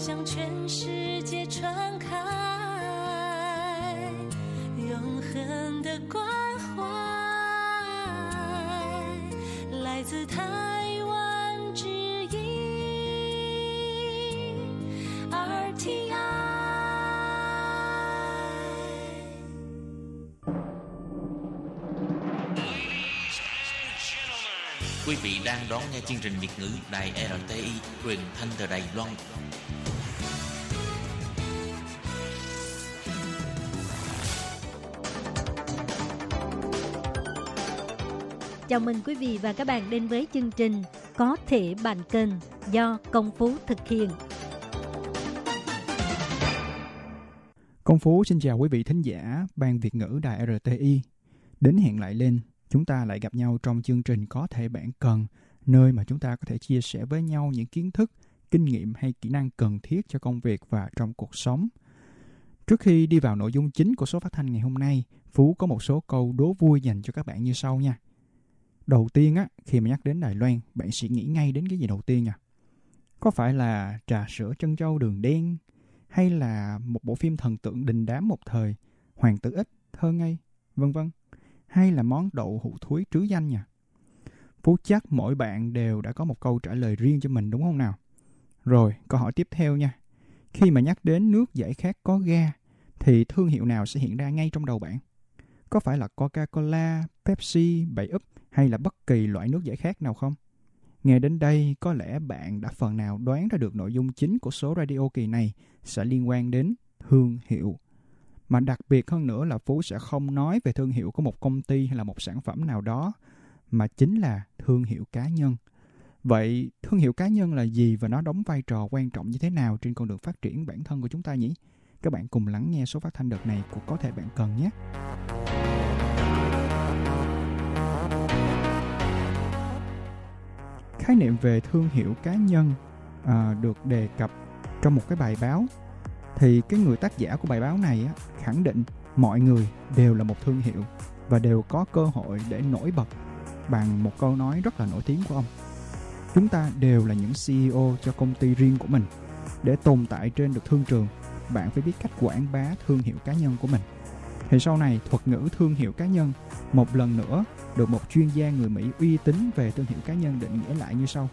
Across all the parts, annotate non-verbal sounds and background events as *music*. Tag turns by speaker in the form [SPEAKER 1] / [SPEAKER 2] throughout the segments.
[SPEAKER 1] 向全世界传开，永恒的关怀，来自台湾之音 RTI。
[SPEAKER 2] Quý vị đang đón nghe chương trình Việt ngữ Đài RTI truyền thanh từ Đài Loan.
[SPEAKER 3] Chào mừng quý vị và các bạn đến với chương trình Có thể bạn cần do Công Phú thực hiện.
[SPEAKER 4] Công Phú xin chào quý vị thính giả Ban Việt ngữ Đài RTI. Đến hẹn lại lên, chúng ta lại gặp nhau trong chương trình Có thể bạn cần, nơi mà chúng ta có thể chia sẻ với nhau những kiến thức, kinh nghiệm hay kỹ năng cần thiết cho công việc và trong cuộc sống. Trước khi đi vào nội dung chính của số phát thanh ngày hôm nay, Phú có một số câu đố vui dành cho các bạn như sau nha. Đầu tiên á, khi mà nhắc đến Đài Loan, bạn sẽ nghĩ ngay đến cái gì đầu tiên nhỉ Có phải là trà sữa chân châu đường đen, hay là một bộ phim thần tượng đình đám một thời, Hoàng tử ích, thơ ngây, vân vân, hay là món đậu hũ thúi trứ danh nhỉ? Phú chắc mỗi bạn đều đã có một câu trả lời riêng cho mình đúng không nào? Rồi, câu hỏi tiếp theo nha. Khi mà nhắc đến nước giải khát có ga, thì thương hiệu nào sẽ hiện ra ngay trong đầu bạn? Có phải là Coca-Cola, Pepsi, bảy úp hay là bất kỳ loại nước giải khát nào không? Nghe đến đây, có lẽ bạn đã phần nào đoán ra được nội dung chính của số radio kỳ này sẽ liên quan đến thương hiệu. Mà đặc biệt hơn nữa là Phú sẽ không nói về thương hiệu của một công ty hay là một sản phẩm nào đó, mà chính là thương hiệu cá nhân. Vậy thương hiệu cá nhân là gì và nó đóng vai trò quan trọng như thế nào trên con đường phát triển bản thân của chúng ta nhỉ? Các bạn cùng lắng nghe số phát thanh đợt này của Có thể bạn cần nhé. Khái niệm về thương hiệu cá nhân à, được đề cập trong một cái bài báo. Thì cái người tác giả của bài báo này á, khẳng định mọi người đều là một thương hiệu và đều có cơ hội để nổi bật bằng một câu nói rất là nổi tiếng của ông. Chúng ta đều là những ceo cho công ty riêng của mình để tồn tại trên được thương trường. Bạn phải biết cách quảng bá thương hiệu cá nhân của mình thì sau này thuật ngữ thương hiệu cá nhân một lần nữa được một chuyên gia người Mỹ uy tín về thương hiệu cá nhân định nghĩa lại như sau.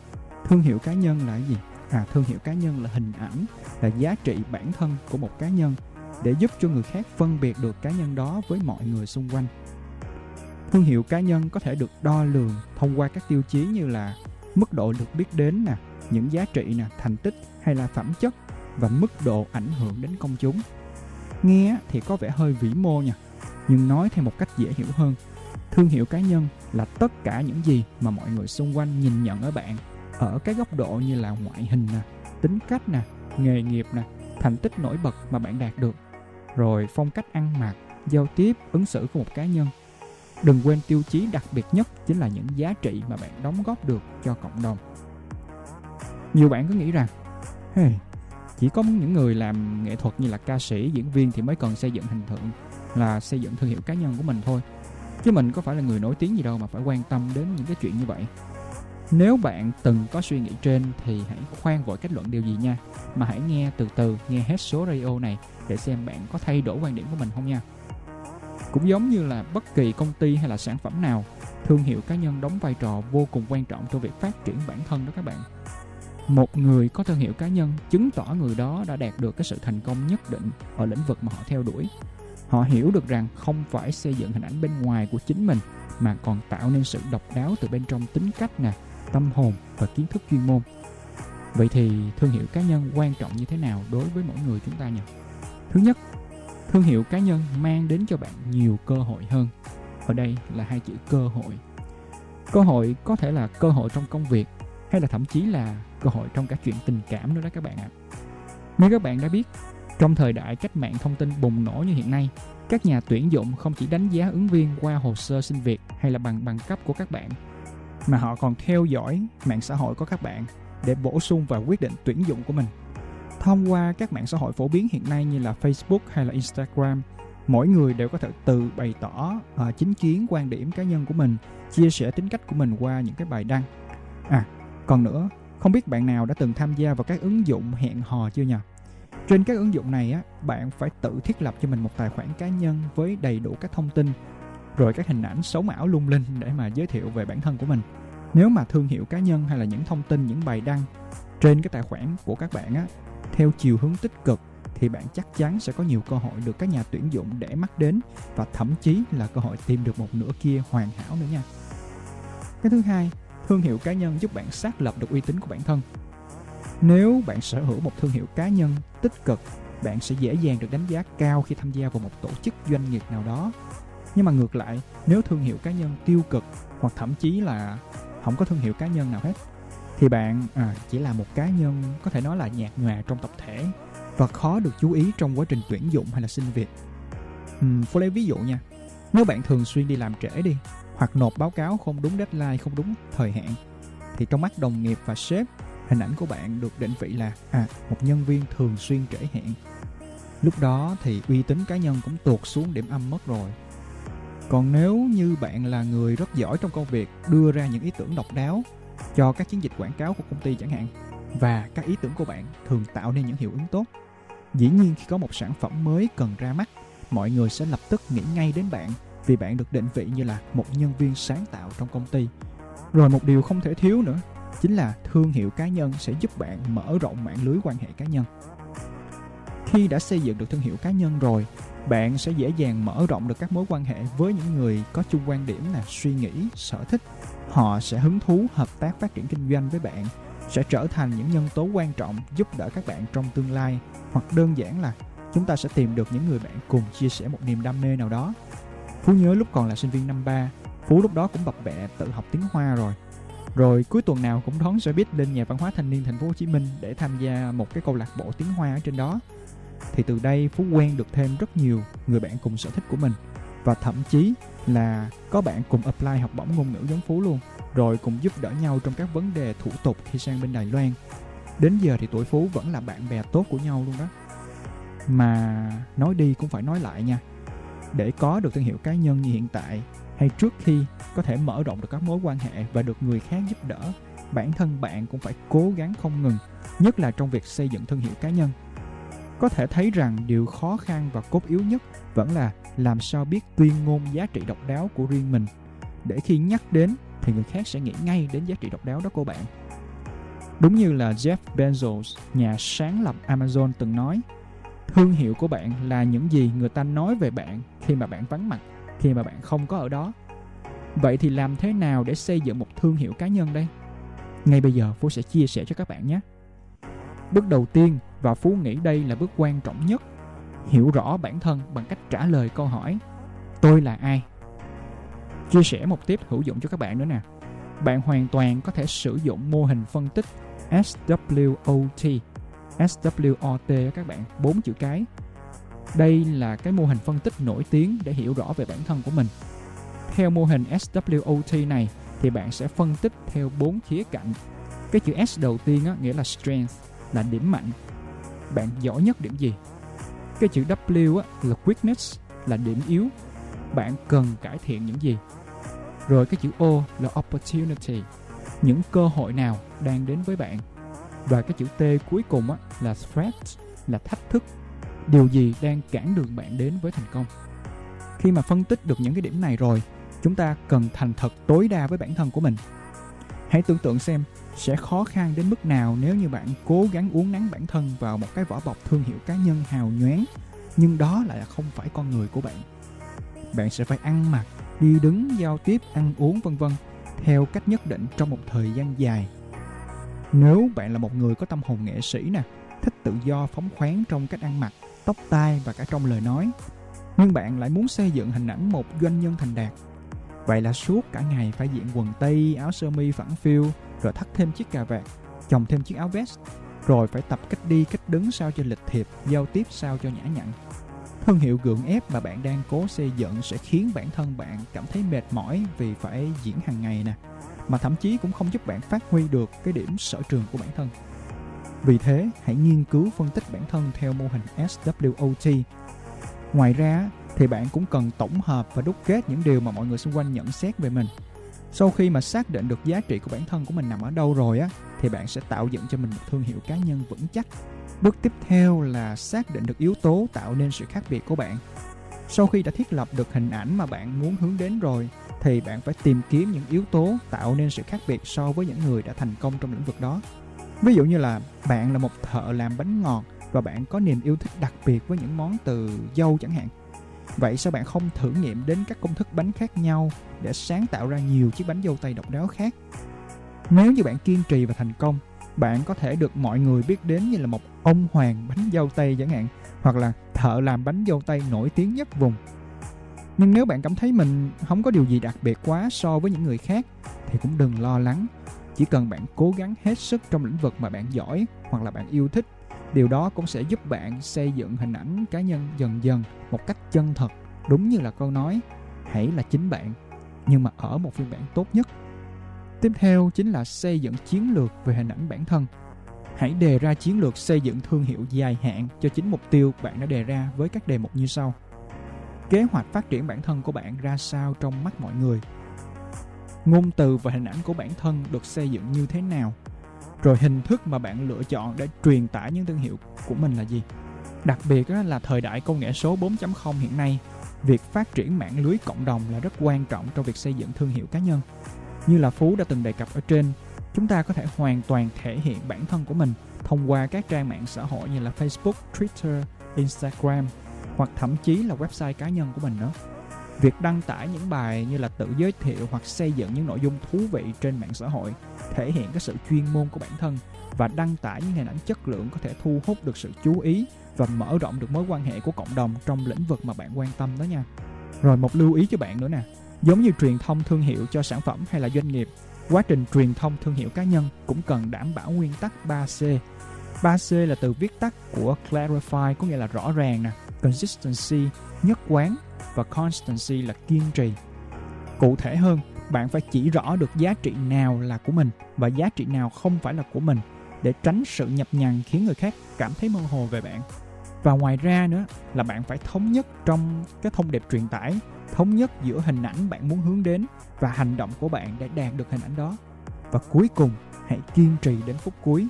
[SPEAKER 4] Thương hiệu cá nhân là gì? À, thương hiệu cá nhân là hình ảnh, là giá trị bản thân của một cá nhân để giúp cho người khác phân biệt được cá nhân đó với mọi người xung quanh. Thương hiệu cá nhân có thể được đo lường thông qua các tiêu chí như là mức độ được biết đến nè, những giá trị nè, thành tích hay là phẩm chất và mức độ ảnh hưởng đến công chúng. Nghe thì có vẻ hơi vĩ mô nha, nhưng nói theo một cách dễ hiểu hơn. Thương hiệu cá nhân là tất cả những gì mà mọi người xung quanh nhìn nhận ở bạn ở cái góc độ như là ngoại hình nè tính cách nè nghề nghiệp nè thành tích nổi bật mà bạn đạt được. Rồi phong cách ăn mặc giao tiếp ứng xử của một cá nhân. Đừng quên tiêu chí đặc biệt nhất chính là những giá trị mà bạn đóng góp được cho cộng đồng. Nhiều bạn cứ nghĩ rằng hey, chỉ có những người làm nghệ thuật như là ca sĩ, diễn viên thì mới cần xây dựng hình tượng, là xây dựng thương hiệu cá nhân của mình thôi. Chứ mình có phải là người nổi tiếng gì đâu mà phải quan tâm đến những cái chuyện như vậy. Nếu bạn từng có suy nghĩ trên thì hãy khoan vội kết luận điều gì nha. Mà hãy nghe từ từ, nghe hết số radio này để xem bạn có thay đổi quan điểm của mình không nha. Cũng giống như là bất kỳ công ty hay là sản phẩm nào, thương hiệu cá nhân đóng vai trò vô cùng quan trọng trong việc phát triển bản thân đó các bạn một người có thương hiệu cá nhân chứng tỏ người đó đã đạt được cái sự thành công nhất định ở lĩnh vực mà họ theo đuổi. Họ hiểu được rằng không phải xây dựng hình ảnh bên ngoài của chính mình, mà còn tạo nên sự độc đáo từ bên trong tính cách nè, tâm hồn và kiến thức chuyên môn. Vậy thì thương hiệu cá nhân quan trọng như thế nào đối với mỗi người chúng ta nhỉ? Thứ nhất, thương hiệu cá nhân mang đến cho bạn nhiều cơ hội hơn. Ở đây là hai chữ cơ hội. Cơ hội có thể là cơ hội trong công việc, hay là thậm chí là cơ hội trong các chuyện tình cảm nữa đó các bạn ạ như các bạn đã biết trong thời đại cách mạng thông tin bùng nổ như hiện nay, các nhà tuyển dụng không chỉ đánh giá ứng viên qua hồ sơ xin việc hay là bằng bằng cấp của các bạn, mà họ còn theo dõi mạng xã hội của các bạn để bổ sung vào quyết định tuyển dụng của mình. Thông qua các mạng xã hội phổ biến hiện nay như là Facebook hay là Instagram, mỗi người đều có thể tự bày tỏ uh, chính kiến quan điểm cá nhân của mình, chia sẻ tính cách của mình qua những cái bài đăng. À, còn nữa, không biết bạn nào đã từng tham gia vào các ứng dụng hẹn hò chưa nhỉ? Trên các ứng dụng này á, bạn phải tự thiết lập cho mình một tài khoản cá nhân với đầy đủ các thông tin rồi các hình ảnh sống ảo lung linh để mà giới thiệu về bản thân của mình. Nếu mà thương hiệu cá nhân hay là những thông tin, những bài đăng trên cái tài khoản của các bạn á theo chiều hướng tích cực thì bạn chắc chắn sẽ có nhiều cơ hội được các nhà tuyển dụng để mắt đến và thậm chí là cơ hội tìm được một nửa kia hoàn hảo nữa nha. Cái thứ hai, thương hiệu cá nhân giúp bạn xác lập được uy tín của bản thân. Nếu bạn sở hữu một thương hiệu cá nhân tích cực, bạn sẽ dễ dàng được đánh giá cao khi tham gia vào một tổ chức doanh nghiệp nào đó. Nhưng mà ngược lại, nếu thương hiệu cá nhân tiêu cực hoặc thậm chí là không có thương hiệu cá nhân nào hết thì bạn à, chỉ là một cá nhân có thể nói là nhạt nhòa trong tập thể và khó được chú ý trong quá trình tuyển dụng hay là xin việc. Uhm, Phô lấy ví dụ nha. Nếu bạn thường xuyên đi làm trễ đi hoặc nộp báo cáo không đúng deadline, không đúng thời hạn thì trong mắt đồng nghiệp và sếp, hình ảnh của bạn được định vị là à một nhân viên thường xuyên trễ hẹn. Lúc đó thì uy tín cá nhân cũng tuột xuống điểm âm mất rồi. Còn nếu như bạn là người rất giỏi trong công việc, đưa ra những ý tưởng độc đáo cho các chiến dịch quảng cáo của công ty chẳng hạn và các ý tưởng của bạn thường tạo nên những hiệu ứng tốt dĩ nhiên khi có một sản phẩm mới cần ra mắt mọi người sẽ lập tức nghĩ ngay đến bạn vì bạn được định vị như là một nhân viên sáng tạo trong công ty. Rồi một điều không thể thiếu nữa, chính là thương hiệu cá nhân sẽ giúp bạn mở rộng mạng lưới quan hệ cá nhân. Khi đã xây dựng được thương hiệu cá nhân rồi, bạn sẽ dễ dàng mở rộng được các mối quan hệ với những người có chung quan điểm là suy nghĩ, sở thích. Họ sẽ hứng thú hợp tác phát triển kinh doanh với bạn, sẽ trở thành những nhân tố quan trọng giúp đỡ các bạn trong tương lai, hoặc đơn giản là chúng ta sẽ tìm được những người bạn cùng chia sẻ một niềm đam mê nào đó phú nhớ lúc còn là sinh viên năm ba, phú lúc đó cũng bập bẹ, tự học tiếng hoa rồi rồi cuối tuần nào cũng đón xe buýt lên nhà văn hóa thanh niên thành phố Hồ Chí Minh để tham gia một cái câu lạc bộ tiếng Hoa ở trên đó. Thì từ đây Phú quen được thêm rất nhiều người bạn cùng sở thích của mình và thậm chí là có bạn cùng apply học bổng ngôn ngữ giống Phú luôn, rồi cùng giúp đỡ nhau trong các vấn đề thủ tục khi sang bên Đài Loan. Đến giờ thì tuổi Phú vẫn là bạn bè tốt của nhau luôn đó. Mà nói đi cũng phải nói lại nha. Để có được thương hiệu cá nhân như hiện tại hay trước khi có thể mở rộng được các mối quan hệ và được người khác giúp đỡ, bản thân bạn cũng phải cố gắng không ngừng, nhất là trong việc xây dựng thương hiệu cá nhân. Có thể thấy rằng điều khó khăn và cốt yếu nhất vẫn là làm sao biết tuyên ngôn giá trị độc đáo của riêng mình để khi nhắc đến thì người khác sẽ nghĩ ngay đến giá trị độc đáo đó của bạn. Đúng như là Jeff Bezos, nhà sáng lập Amazon từng nói, thương hiệu của bạn là những gì người ta nói về bạn khi mà bạn vắng mặt, khi mà bạn không có ở đó. Vậy thì làm thế nào để xây dựng một thương hiệu cá nhân đây? Ngay bây giờ Phú sẽ chia sẻ cho các bạn nhé. Bước đầu tiên và Phú nghĩ đây là bước quan trọng nhất hiểu rõ bản thân bằng cách trả lời câu hỏi tôi là ai chia sẻ một tiếp hữu dụng cho các bạn nữa nè bạn hoàn toàn có thể sử dụng mô hình phân tích SWOT SWOT các bạn bốn chữ cái. Đây là cái mô hình phân tích nổi tiếng để hiểu rõ về bản thân của mình. Theo mô hình SWOT này thì bạn sẽ phân tích theo bốn khía cạnh. Cái chữ S đầu tiên á, nghĩa là strength là điểm mạnh. Bạn giỏi nhất điểm gì? Cái chữ W á, là weakness là điểm yếu. Bạn cần cải thiện những gì? Rồi cái chữ O là opportunity những cơ hội nào đang đến với bạn? Và cái chữ T cuối cùng á, là threat là thách thức. Điều gì đang cản đường bạn đến với thành công? Khi mà phân tích được những cái điểm này rồi chúng ta cần thành thật tối đa với bản thân của mình. Hãy tưởng tượng xem sẽ khó khăn đến mức nào nếu như bạn cố gắng uốn nắn bản thân vào một cái vỏ bọc thương hiệu cá nhân hào nhoáng nhưng đó lại là không phải con người của bạn. Bạn sẽ phải ăn mặc đi đứng giao tiếp ăn uống vân vân theo cách nhất định trong một thời gian dài nếu bạn là một người có tâm hồn nghệ sĩ nè, thích tự do, phóng khoáng trong cách ăn mặc, tóc tai và cả trong lời nói, nhưng bạn lại muốn xây dựng hình ảnh một doanh nhân thành đạt, vậy là suốt cả ngày phải diện quần tây, áo sơ mi phẳng phiu, rồi thắt thêm chiếc cà vạt, chồng thêm chiếc áo vest, rồi phải tập cách đi, cách đứng sao cho lịch thiệp, giao tiếp sao cho nhã nhặn. Thương hiệu gượng ép mà bạn đang cố xây dựng sẽ khiến bản thân bạn cảm thấy mệt mỏi vì phải diễn hàng ngày nè mà thậm chí cũng không giúp bạn phát huy được cái điểm sở trường của bản thân vì thế, hãy nghiên cứu phân tích bản thân theo mô hình SWOT ngoài ra, thì bạn cũng cần tổng hợp và đúc kết những điều mà mọi người xung quanh nhận xét về mình sau khi mà xác định được giá trị của bản thân của mình nằm ở đâu rồi á, thì bạn sẽ tạo dựng cho mình một thương hiệu cá nhân vững chắc. Bước tiếp theo là xác định được yếu tố tạo nên sự khác biệt của bạn. Sau khi đã thiết lập được hình ảnh mà bạn muốn hướng đến rồi thì bạn phải tìm kiếm những yếu tố tạo nên sự khác biệt so với những người đã thành công trong lĩnh vực đó. Ví dụ như là bạn là một thợ làm bánh ngọt và bạn có niềm yêu thích đặc biệt với những món từ dâu chẳng hạn. Vậy sao bạn không thử nghiệm đến các công thức bánh khác nhau để sáng tạo ra nhiều chiếc bánh dâu tây độc đáo khác? Nếu như bạn kiên trì và thành công, bạn có thể được mọi người biết đến như là một ông hoàng bánh dâu tây chẳng hạn, hoặc là thợ làm bánh dâu tây nổi tiếng nhất vùng. Nhưng nếu bạn cảm thấy mình không có điều gì đặc biệt quá so với những người khác, thì cũng đừng lo lắng. Chỉ cần bạn cố gắng hết sức trong lĩnh vực mà bạn giỏi hoặc là bạn yêu thích, điều đó cũng sẽ giúp bạn xây dựng hình ảnh cá nhân dần dần một cách chân thật, đúng như là câu nói, hãy là chính bạn, nhưng mà ở một phiên bản tốt nhất. Tiếp theo chính là xây dựng chiến lược về hình ảnh bản thân. Hãy đề ra chiến lược xây dựng thương hiệu dài hạn cho chính mục tiêu bạn đã đề ra với các đề mục như sau kế hoạch phát triển bản thân của bạn ra sao trong mắt mọi người? Ngôn từ và hình ảnh của bản thân được xây dựng như thế nào? Rồi hình thức mà bạn lựa chọn để truyền tải những thương hiệu của mình là gì? Đặc biệt là thời đại công nghệ số 4.0 hiện nay, việc phát triển mạng lưới cộng đồng là rất quan trọng trong việc xây dựng thương hiệu cá nhân. Như là phú đã từng đề cập ở trên, chúng ta có thể hoàn toàn thể hiện bản thân của mình thông qua các trang mạng xã hội như là facebook, twitter, instagram hoặc thậm chí là website cá nhân của mình nữa việc đăng tải những bài như là tự giới thiệu hoặc xây dựng những nội dung thú vị trên mạng xã hội thể hiện cái sự chuyên môn của bản thân và đăng tải những hình ảnh chất lượng có thể thu hút được sự chú ý và mở rộng được mối quan hệ của cộng đồng trong lĩnh vực mà bạn quan tâm đó nha. Rồi một lưu ý cho bạn nữa nè, giống như truyền thông thương hiệu cho sản phẩm hay là doanh nghiệp, quá trình truyền thông thương hiệu cá nhân cũng cần đảm bảo nguyên tắc 3C. 3C là từ viết tắt của clarify có nghĩa là rõ ràng nè, consistency, nhất quán và constancy là kiên trì. Cụ thể hơn, bạn phải chỉ rõ được giá trị nào là của mình và giá trị nào không phải là của mình để tránh sự nhập nhằng khiến người khác cảm thấy mơ hồ về bạn. Và ngoài ra nữa là bạn phải thống nhất trong cái thông điệp truyền tải thống nhất giữa hình ảnh bạn muốn hướng đến và hành động của bạn để đạt được hình ảnh đó. Và cuối cùng hãy kiên trì đến phút cuối.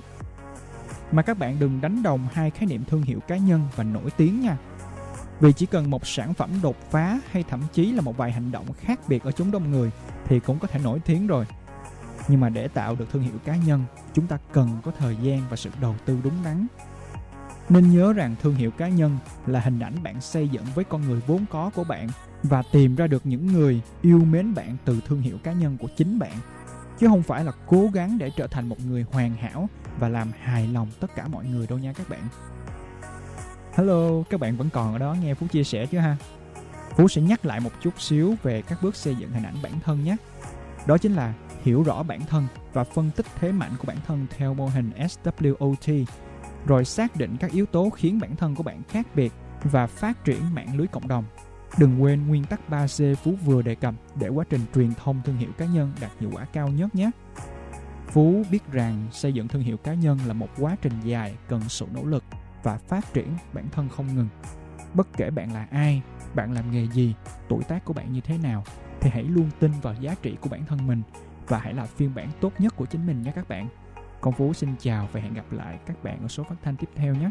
[SPEAKER 4] Mà các bạn đừng đánh đồng hai khái niệm thương hiệu cá nhân và nổi tiếng nha vì chỉ cần một sản phẩm đột phá hay thậm chí là một vài hành động khác biệt ở chúng đông người thì cũng có thể nổi tiếng rồi. Nhưng mà để tạo được thương hiệu cá nhân, chúng ta cần có thời gian và sự đầu tư đúng đắn. Nên nhớ rằng thương hiệu cá nhân là hình ảnh bạn xây dựng với con người vốn có của bạn và tìm ra được những người yêu mến bạn từ thương hiệu cá nhân của chính bạn. Chứ không phải là cố gắng để trở thành một người hoàn hảo và làm hài lòng tất cả mọi người đâu nha các bạn hello các bạn vẫn còn ở đó nghe phú chia sẻ chứ ha phú sẽ nhắc lại một chút xíu về các bước xây dựng hình ảnh bản thân nhé đó chính là hiểu rõ bản thân và phân tích thế mạnh của bản thân theo mô hình SWOT, rồi xác định các yếu tố khiến bản thân của bạn khác biệt và phát triển mạng lưới cộng đồng. Đừng quên nguyên tắc 3C Phú vừa đề cập để quá trình truyền thông thương hiệu cá nhân đạt hiệu quả cao nhất nhé. Phú biết rằng xây dựng thương hiệu cá nhân là một quá trình dài cần sự nỗ lực và phát triển bản thân không ngừng. Bất kể bạn là ai, bạn làm nghề gì, tuổi tác của bạn như thế nào thì hãy luôn tin vào giá trị của bản thân mình và hãy là phiên bản tốt nhất của chính mình nhé các bạn. Công Phú xin chào và hẹn gặp lại các bạn ở số phát thanh tiếp theo nhé.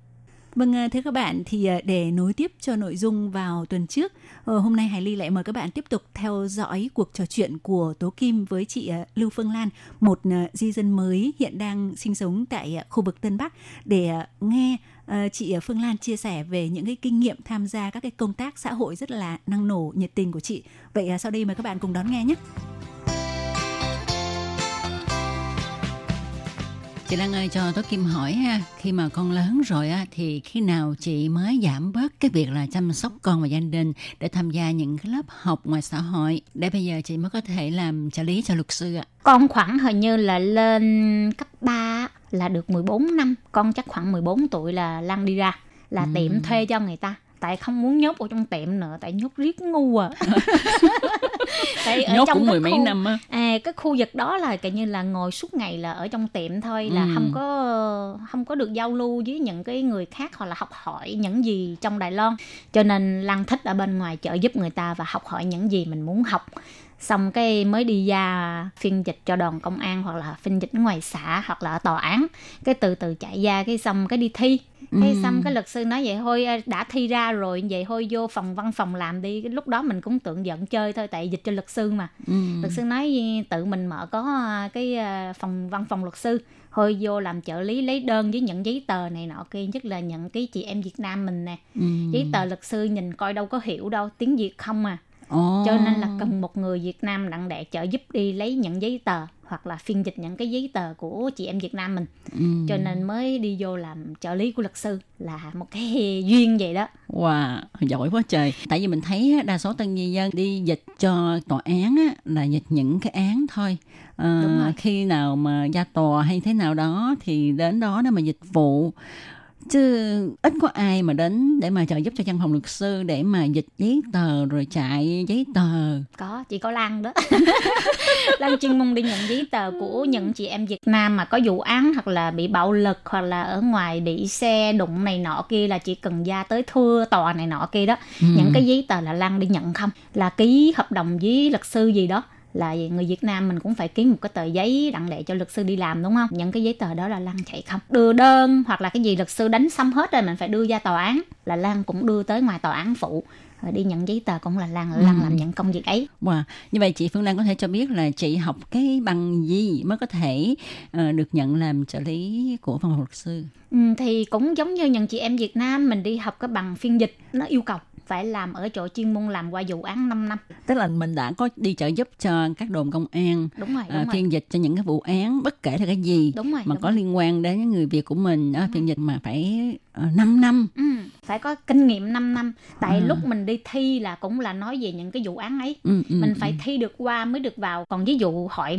[SPEAKER 5] Vâng, ờ, thưa các bạn, thì ờ, để nối tiếp cho nội dung vào tuần trước, ờ, hôm nay Hải Ly lại mời các bạn tiếp tục theo dõi cuộc trò chuyện của Tố Kim với chị Lưu Phương Lan, một di dân mới hiện đang sinh sống tại khu vực Tân Bắc để nghe chị Phương Lan chia sẻ về những cái kinh nghiệm tham gia các cái công tác xã hội rất là năng nổ, nhiệt tình của chị. Vậy sau đây mời các bạn cùng đón nghe nhé.
[SPEAKER 6] Chị Lan ơi cho tôi Kim hỏi ha, khi mà con lớn rồi á thì khi nào chị mới giảm bớt cái việc là chăm sóc con và gia đình để tham gia những cái lớp học ngoài xã hội để bây giờ chị mới có thể làm trợ lý cho luật sư ạ.
[SPEAKER 7] Con khoảng hình như là lên cấp 3 là được 14 năm. Con chắc khoảng 14 tuổi là Lan đi ra. Là
[SPEAKER 6] Ừ.
[SPEAKER 7] tiệm thuê cho người ta. Tại không muốn nhốt ở trong tiệm nữa. Tại nhốt riết ngu à. *laughs* tại ở
[SPEAKER 6] Nhốt
[SPEAKER 7] trong
[SPEAKER 6] cũng mười mấy
[SPEAKER 7] khu-
[SPEAKER 6] năm á.
[SPEAKER 7] À, cái khu vực đó là kiểu như là ngồi suốt ngày là ở trong tiệm thôi là
[SPEAKER 6] Ừ.
[SPEAKER 7] không có không có được giao lưu với những cái người khác hoặc là học hỏi những gì trong Đài Loan cho nên Lan thích ở bên ngoài trợ giúp người ta và học hỏi những gì mình muốn học xong cái mới đi ra phiên dịch cho đoàn công an hoặc là phiên dịch ngoài xã hoặc là ở tòa án cái từ từ chạy ra cái xong cái đi thi
[SPEAKER 6] Ừ.
[SPEAKER 7] xong cái luật sư nói vậy thôi đã thi ra rồi vậy thôi vô phòng văn phòng làm đi lúc đó mình cũng tưởng giận chơi thôi tại dịch cho luật sư mà
[SPEAKER 6] Ừ.
[SPEAKER 7] luật sư nói tự mình mở có à, cái à, phòng văn phòng luật sư thôi vô làm trợ lý lấy đơn với những giấy tờ này nọ kia nhất là những cái chị em Việt Nam mình nè
[SPEAKER 6] Ừ.
[SPEAKER 7] giấy tờ luật sư nhìn coi đâu có hiểu đâu tiếng Việt không à
[SPEAKER 6] Ồ.
[SPEAKER 7] cho nên là cần một người Việt Nam đặng để trợ giúp đi lấy những giấy tờ hoặc là phiên dịch những cái giấy tờ của chị em Việt Nam mình
[SPEAKER 6] Ừ.
[SPEAKER 7] cho nên mới đi vô làm trợ lý của luật sư là một cái *laughs* duyên vậy đó
[SPEAKER 6] Wow, giỏi quá trời. Tại vì mình thấy đa số tân di dân đi dịch cho tòa án á, là dịch những cái án thôi. Ờ,
[SPEAKER 7] rồi.
[SPEAKER 6] khi nào mà ra tòa hay thế nào đó thì đến đó để mà dịch vụ. Chứ ít có ai mà đến để mà trợ giúp cho văn phòng luật sư để mà dịch giấy tờ rồi chạy giấy tờ.
[SPEAKER 7] có chỉ có Lan đó *laughs* Lan chuyên môn đi nhận giấy tờ của những chị em Việt Nam mà có vụ án hoặc là bị bạo lực hoặc là ở ngoài bị xe đụng này nọ kia là chỉ cần ra tới thưa tòa này nọ kia đó
[SPEAKER 6] Ừ.
[SPEAKER 7] những cái giấy tờ là Lan đi nhận không là ký hợp đồng với luật sư gì đó là người Việt Nam mình cũng phải ký một cái tờ giấy đặng để cho luật sư đi làm đúng không những cái giấy tờ đó là Lan chạy không đưa đơn hoặc là cái gì luật sư đánh xong hết rồi mình phải đưa ra tòa án là Lan cũng đưa tới ngoài tòa án phụ rồi đi nhận giấy tờ cũng là Lan Lan
[SPEAKER 6] Ừ.
[SPEAKER 7] làm những công việc ấy
[SPEAKER 6] Wow. Như vậy chị Phương Lan có thể cho biết là chị học cái bằng gì mới có thể ờ, được nhận làm trợ lý của văn phòng luật sư?
[SPEAKER 7] Ừ, thì cũng giống như những chị em Việt Nam mình đi học cái bằng phiên dịch nó yêu cầu phải làm ở chỗ chuyên môn làm qua vụ án 5 năm
[SPEAKER 6] Tức là mình đã có đi trợ giúp cho các đồn công an
[SPEAKER 7] đúng rồi đúng
[SPEAKER 6] à,
[SPEAKER 7] rồi
[SPEAKER 6] phiên dịch cho những cái vụ án bất kể là cái gì
[SPEAKER 7] đúng rồi
[SPEAKER 6] mà
[SPEAKER 7] đúng
[SPEAKER 6] có
[SPEAKER 7] rồi.
[SPEAKER 6] liên quan đến người Việt của mình đó, phiên dịch mà phải uh, 5 năm
[SPEAKER 7] ừ, phải có kinh nghiệm 5 năm tại
[SPEAKER 6] À.
[SPEAKER 7] lúc mình đi thi là cũng là nói về những cái vụ án ấy
[SPEAKER 6] ừ, ừ,
[SPEAKER 7] mình phải
[SPEAKER 6] ừ.
[SPEAKER 7] thi được qua mới được vào còn ví dụ hỏi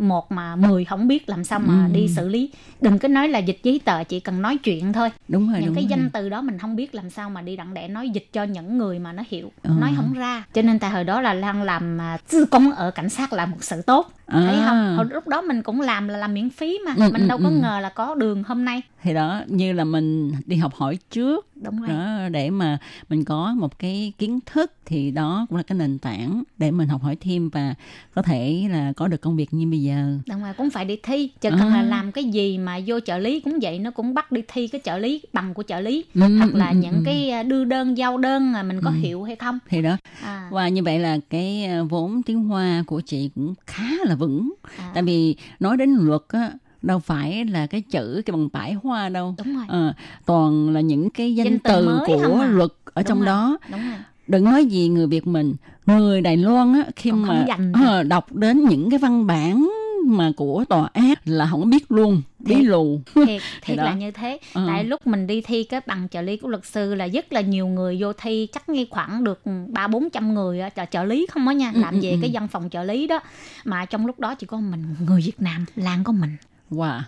[SPEAKER 7] một mà 10 không biết làm sao mà
[SPEAKER 6] Ừ.
[SPEAKER 7] đi xử lý đừng có nói là dịch giấy tờ chỉ cần nói chuyện thôi
[SPEAKER 6] đúng rồi
[SPEAKER 7] những
[SPEAKER 6] đúng
[SPEAKER 7] cái
[SPEAKER 6] rồi.
[SPEAKER 7] danh từ đó mình không biết làm sao mà đi đặng để nói dịch cho những người mà nó hiểu
[SPEAKER 6] Ờ.
[SPEAKER 7] nói không ra cho nên tại hồi đó là Lan làm à, sư công ở cảnh sát là một sự tốt
[SPEAKER 6] À.
[SPEAKER 7] thấy không hồi lúc đó mình cũng làm là làm miễn phí mà
[SPEAKER 6] Ừ,
[SPEAKER 7] mình
[SPEAKER 6] ừ,
[SPEAKER 7] đâu có
[SPEAKER 6] ừ.
[SPEAKER 7] ngờ là có đường hôm nay
[SPEAKER 6] thì đó như là mình đi học hỏi trước
[SPEAKER 7] đúng rồi.
[SPEAKER 6] Đó để mà mình có một cái kiến thức thì đó cũng là cái nền tảng để mình học hỏi thêm và có thể là có được công việc như bây giờ.
[SPEAKER 7] Đúng rồi cũng phải đi thi chứ cần
[SPEAKER 6] À.
[SPEAKER 7] là làm cái gì mà vô trợ lý cũng vậy nó cũng bắt đi thi cái trợ lý bằng của trợ lý
[SPEAKER 6] Ừ,
[SPEAKER 7] hoặc là
[SPEAKER 6] ừ,
[SPEAKER 7] những
[SPEAKER 6] ừ.
[SPEAKER 7] cái à, đưa đơn giao đơn mà mình có
[SPEAKER 6] Ừ.
[SPEAKER 7] hiểu hay không.
[SPEAKER 6] Thì đó.
[SPEAKER 7] À,
[SPEAKER 6] và như vậy là cái ờ, vốn tiếng hoa của chị cũng khá là vững.
[SPEAKER 7] À,
[SPEAKER 6] tại vì nói đến luật á đâu phải là cái chữ cái bằng bãi hoa đâu.
[SPEAKER 7] Đúng rồi.
[SPEAKER 6] Ờ, toàn là những cái danh,
[SPEAKER 7] Danh từ
[SPEAKER 6] của
[SPEAKER 7] à.
[SPEAKER 6] luật ở
[SPEAKER 7] Đúng
[SPEAKER 6] trong
[SPEAKER 7] rồi.
[SPEAKER 6] đó.
[SPEAKER 7] đúng rồi.
[SPEAKER 6] Đừng nói gì người Việt mình. Người Đài Loan á khi
[SPEAKER 7] Còn
[SPEAKER 6] mà ờ, đọc đến những cái văn bản mà của tòa án là không biết luôn bí lù.
[SPEAKER 7] Thiệt *laughs* thiệt
[SPEAKER 6] đó.
[SPEAKER 7] là như thế.
[SPEAKER 6] Ờ.
[SPEAKER 7] tại lúc mình đi thi cái bằng trợ lý của luật sư là rất là nhiều người vô thi chắc nghi khoảng được ba bốn trăm người á, trợ, trợ lý không á nha
[SPEAKER 6] Ừ,
[SPEAKER 7] làm
[SPEAKER 6] ừ,
[SPEAKER 7] về
[SPEAKER 6] ừ.
[SPEAKER 7] cái văn phòng trợ lý đó. Mà trong lúc đó chỉ có mình người Việt Nam Lan có mình
[SPEAKER 6] wow.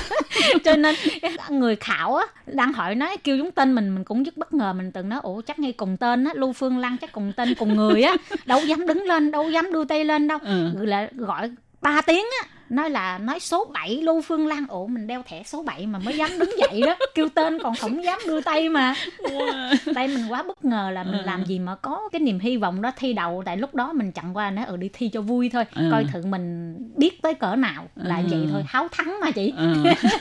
[SPEAKER 6] *laughs*
[SPEAKER 7] Cho nên người khảo á đang hỏi nói kêu chúng tên mình mình cũng rất bất ngờ. Mình từng nói ủa chắc ngay cùng tên á lưu phương lan chắc cùng tên cùng người á. Đâu dám đứng lên đâu dám đưa tay lên đâu.
[SPEAKER 6] Ừ.
[SPEAKER 7] Là gọi 3 tiếng á nói là nói số 7 Lưu Phương Lan ủa mình đeo thẻ số 7 mà mới dám đứng dậy đó *laughs* kêu tên còn không dám đưa tay mà tại mình quá bất ngờ là mình
[SPEAKER 6] Ừ.
[SPEAKER 7] làm gì mà có cái niềm hy vọng đó thi đậu tại lúc đó mình chẳng qua nói ở đi thi cho vui thôi
[SPEAKER 6] Ừ.
[SPEAKER 7] coi thử mình biết tới cỡ nào là
[SPEAKER 6] Ừ.
[SPEAKER 7] vậy thôi háo thắng mà chị
[SPEAKER 6] Ừ.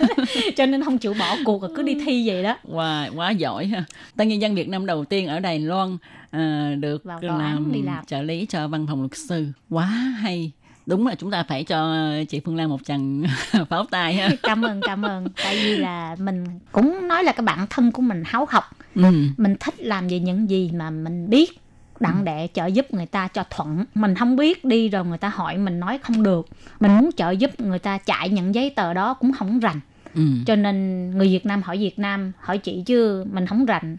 [SPEAKER 6] *laughs*
[SPEAKER 7] cho nên không chịu bỏ cuộc rồi cứ đi thi vậy đó
[SPEAKER 6] Wow, quá giỏi ha. Tân nhân dân Việt Nam đầu tiên ở Đài Loan à, được
[SPEAKER 7] Vào án đi làm.
[SPEAKER 6] trợ lý cho văn phòng luật sư. Quá hay. Đúng là chúng ta phải cho chị Phương Lan một tràng *laughs* pháo tay ha.
[SPEAKER 7] cảm ơn cảm ơn tại vì là mình cũng nói là cái bản thân của mình háo học
[SPEAKER 6] Ừ.
[SPEAKER 7] mình thích làm về những gì mà mình biết đặng để trợ giúp người ta cho thuận mình không biết đi rồi người ta hỏi mình nói không được mình muốn trợ giúp người ta chạy những giấy tờ đó cũng không rành
[SPEAKER 6] Ừ.
[SPEAKER 7] cho nên người việt nam hỏi việt nam hỏi chị chứ mình không rành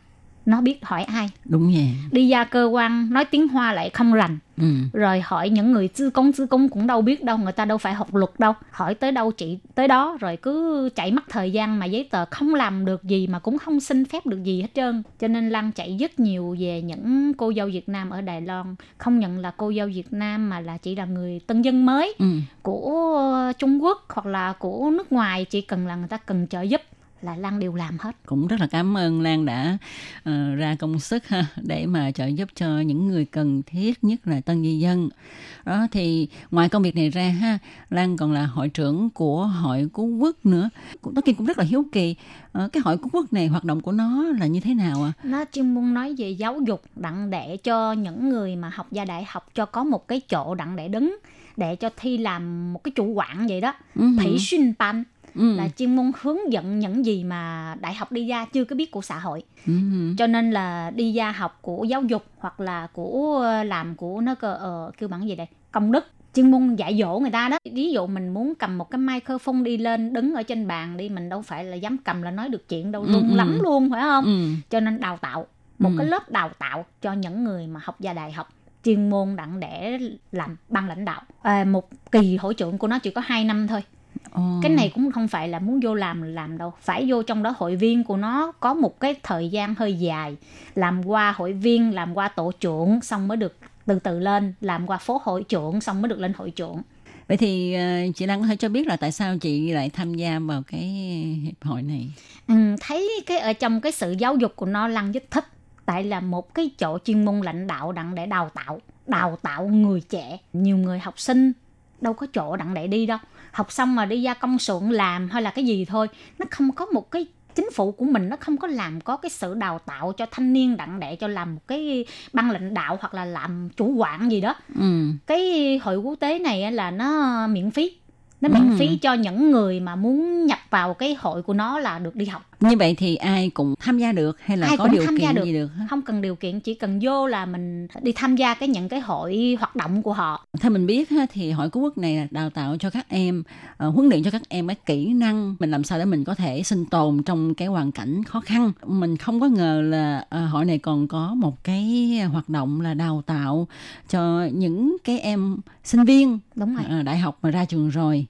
[SPEAKER 7] nó biết hỏi ai.
[SPEAKER 6] Đúng vậy.
[SPEAKER 7] đi ra cơ quan nói tiếng hoa lại không rành.
[SPEAKER 6] Ừ.
[SPEAKER 7] rồi hỏi những người tư công tư công cũng đâu biết đâu người ta đâu phải học luật đâu. Hỏi tới đâu chị tới đó rồi cứ chạy mất thời gian mà giấy tờ không làm được gì mà cũng không xin phép được gì hết trơn. Cho nên lan chạy rất nhiều về những cô dâu việt nam ở đài loan. Không nhận là cô dâu việt nam mà là chỉ là người tân dân mới
[SPEAKER 6] Ừ.
[SPEAKER 7] của trung quốc hoặc là của nước ngoài. Chỉ cần là người ta cần trợ giúp là lan đều làm hết
[SPEAKER 6] Cũng rất là cảm ơn Lan đã ờ, ra công sức ha để mà trợ giúp cho những người cần thiết nhất là tân di dân. Đó thì ngoài công việc này ra ha, Lan còn là hội trưởng của hội cứu quốc nữa. Cũng tất nhiên cũng rất là hiếu kỳ. Ờ, cái hội cứu quốc này hoạt động của nó là như thế nào ạ?
[SPEAKER 7] nó chuyên môn nói về giáo dục đặng để cho những người mà học gia đại học cho có một cái chỗ đặng để đứng để cho thi làm một cái chủ quản vậy đó
[SPEAKER 6] Ừ.
[SPEAKER 7] thủy xuyên ban
[SPEAKER 6] Ừ.
[SPEAKER 7] là chuyên môn hướng dẫn những gì mà đại học đi ra chưa có biết của xã hội
[SPEAKER 6] Ừ.
[SPEAKER 7] cho nên là đi ra học của giáo dục hoặc là của ờ, làm của nó cơ ờ, kêu bằng gì đây công đức chuyên môn dạy dỗ người ta đó ví dụ mình muốn cầm một cái microphone đi lên đứng ở trên bàn đi mình đâu phải là dám cầm là nói được chuyện đâu
[SPEAKER 6] Ừ,
[SPEAKER 7] run
[SPEAKER 6] ừ.
[SPEAKER 7] lắm luôn phải không
[SPEAKER 6] Ừ.
[SPEAKER 7] cho nên đào tạo một
[SPEAKER 6] Ừ.
[SPEAKER 7] cái lớp đào tạo cho những người mà học gia đại học chuyên môn đặng để làm ban lãnh đạo à, một kỳ hội trưởng của nó chỉ có 2 năm thôi
[SPEAKER 6] Ồ.
[SPEAKER 7] cái này cũng không phải là muốn vô làm là làm đâu. Phải vô trong đó hội viên của nó có một cái thời gian hơi dài. Làm qua hội viên làm qua tổ trưởng xong mới được từ từ lên. Làm qua phố hội trưởng xong mới được lên hội trưởng.
[SPEAKER 6] Vậy thì ờ, chị Lan có thể cho biết là tại sao chị lại tham gia vào cái hiệp hội này?
[SPEAKER 7] ừ, thấy cái ở trong cái sự giáo dục của nó lăng rất thích. Tại là một cái chỗ chuyên môn lãnh đạo đặng để đào tạo đào tạo người trẻ. Nhiều người học sinh đâu có chỗ đặng để đi đâu học xong mà đi ra công xưởng làm hay là cái gì thôi nó không có một cái chính phủ của mình nó không có làm có cái sự đào tạo cho thanh niên đặng để cho làm một cái ban lãnh đạo hoặc là làm chủ quản gì đó
[SPEAKER 6] Ừ.
[SPEAKER 7] cái hội quốc tế này á là nó miễn phí nó miễn
[SPEAKER 6] Ừ.
[SPEAKER 7] phí cho những người mà muốn nhập vào cái hội của nó là được đi học
[SPEAKER 6] Như vậy thì ai cũng tham gia được hay là
[SPEAKER 7] Ai
[SPEAKER 6] có
[SPEAKER 7] cũng
[SPEAKER 6] điều
[SPEAKER 7] tham gia
[SPEAKER 6] kiện
[SPEAKER 7] được.
[SPEAKER 6] gì được? hả?
[SPEAKER 7] không cần điều kiện chỉ cần vô là mình đi tham gia cái những cái hội hoạt động của họ
[SPEAKER 6] Theo mình biết ha, thì hội cứu quốc này đào tạo cho các em, ờ, huấn luyện cho các em cái kỹ năng mình làm sao để mình có thể sinh tồn trong cái hoàn cảnh khó khăn. Mình không có ngờ là ờ, hội này còn có một cái hoạt động là đào tạo cho những cái em sinh viên
[SPEAKER 7] đúng rồi
[SPEAKER 6] ờ, đại học mà ra trường rồi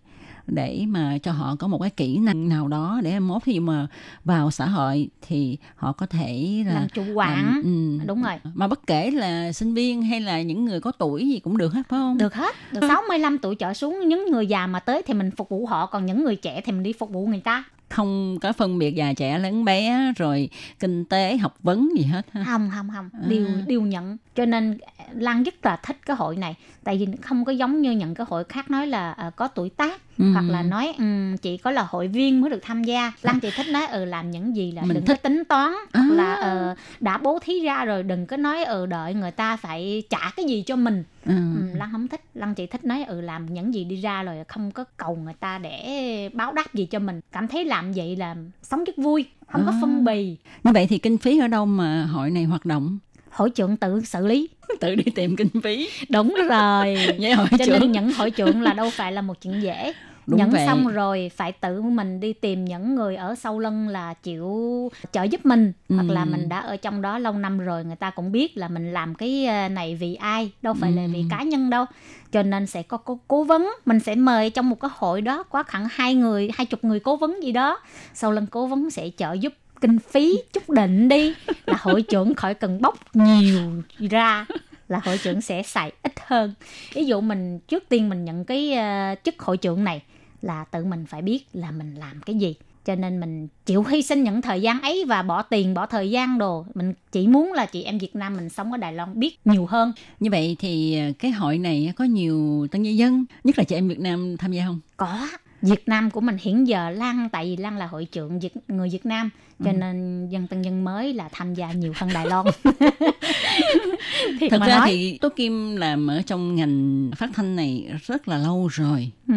[SPEAKER 6] để mà cho họ có một cái kỹ năng nào đó để mốt. Dụ mà vào xã hội thì họ có thể là
[SPEAKER 7] làm chủ quản.
[SPEAKER 6] ừ.
[SPEAKER 7] đúng rồi.
[SPEAKER 6] Mà bất kể là sinh viên hay là những người có tuổi gì cũng được hết phải không?
[SPEAKER 7] Được hết. Được 65 tuổi trở xuống những người già mà tới thì mình phục vụ họ còn những người trẻ thì mình đi phục vụ người ta
[SPEAKER 6] không có phân biệt già trẻ lớn bé rồi kinh tế học vấn gì hết ha
[SPEAKER 7] không không không đều đều nhận cho nên lan rất là thích cái hội này tại vì không có giống như những cái hội khác nói là à, có tuổi tác
[SPEAKER 6] Ừ.
[SPEAKER 7] hoặc là nói ừm, chỉ có là hội viên mới được tham gia lan chị thích nói ừ làm những gì là
[SPEAKER 6] Mình
[SPEAKER 7] đừng
[SPEAKER 6] thích.
[SPEAKER 7] có tính toán
[SPEAKER 6] À.
[SPEAKER 7] hoặc là ờ, đã bố thí ra rồi đừng có nói ừ đợi người ta phải trả cái gì cho mình
[SPEAKER 6] ừ.
[SPEAKER 7] ừ, lan không thích lan chị thích nói ừ làm những gì đi ra rồi không có cầu người ta để báo đáp gì cho mình cảm thấy làm làm vậy là sống rất vui không có
[SPEAKER 6] À.
[SPEAKER 7] phân bì
[SPEAKER 6] Như vậy thì kinh phí ở đâu mà hội này hoạt động?
[SPEAKER 7] hội trưởng tự xử lý *laughs*
[SPEAKER 6] Tự đi tìm kinh phí.
[SPEAKER 7] đúng rồi *laughs*
[SPEAKER 6] Vậy hội
[SPEAKER 7] cho
[SPEAKER 6] trưởng.
[SPEAKER 7] nên nhận hội trưởng là đâu phải là một chuyện dễ
[SPEAKER 6] Đúng
[SPEAKER 7] nhận
[SPEAKER 6] vậy.
[SPEAKER 7] xong rồi phải tự mình đi tìm những người ở sau lưng là chịu trợ giúp mình
[SPEAKER 6] Ừ.
[SPEAKER 7] hoặc là mình đã ở trong đó lâu năm rồi người ta cũng biết là mình làm cái ờ, này vì ai đâu phải là
[SPEAKER 6] Ừ.
[SPEAKER 7] vì cá nhân đâu cho nên sẽ có cố, cố vấn mình sẽ mời trong một cái hội đó có khoảng hai người hai chục người cố vấn gì đó sau lưng cố vấn sẽ trợ giúp kinh phí chút định đi là hội trưởng khỏi cần bốc nhiều ra là hội trưởng sẽ xài ít hơn ví dụ mình trước tiên mình nhận cái ờ, chức hội trưởng này là tự mình phải biết là mình làm cái gì cho nên mình chịu hy sinh những thời gian ấy và bỏ tiền bỏ thời gian đồ mình chỉ muốn là chị em Việt Nam mình sống ở Đài Loan biết nhiều hơn
[SPEAKER 6] Như vậy thì ờ, cái hội này có nhiều tân nhân dân, nhất là chị em Việt Nam tham gia không?
[SPEAKER 7] có Việt Nam của mình hiện giờ Lan tại vì Lan là hội trưởng Việt, người Việt Nam cho
[SPEAKER 6] Ừ.
[SPEAKER 7] nên dân tân dân mới là tham gia nhiều hơn Đài Loan *laughs* *laughs*
[SPEAKER 6] Thật ra
[SPEAKER 7] nói.
[SPEAKER 6] thì Tố Kim làm ở trong ngành phát thanh này rất là lâu rồi
[SPEAKER 7] ừ.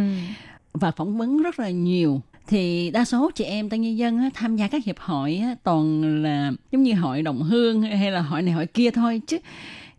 [SPEAKER 6] Và phỏng vấn rất là nhiều. Thì đa số chị em tân nhân dân á, tham gia các hiệp hội á, toàn là giống như hội đồng hương hay là hội này hội kia thôi. Chứ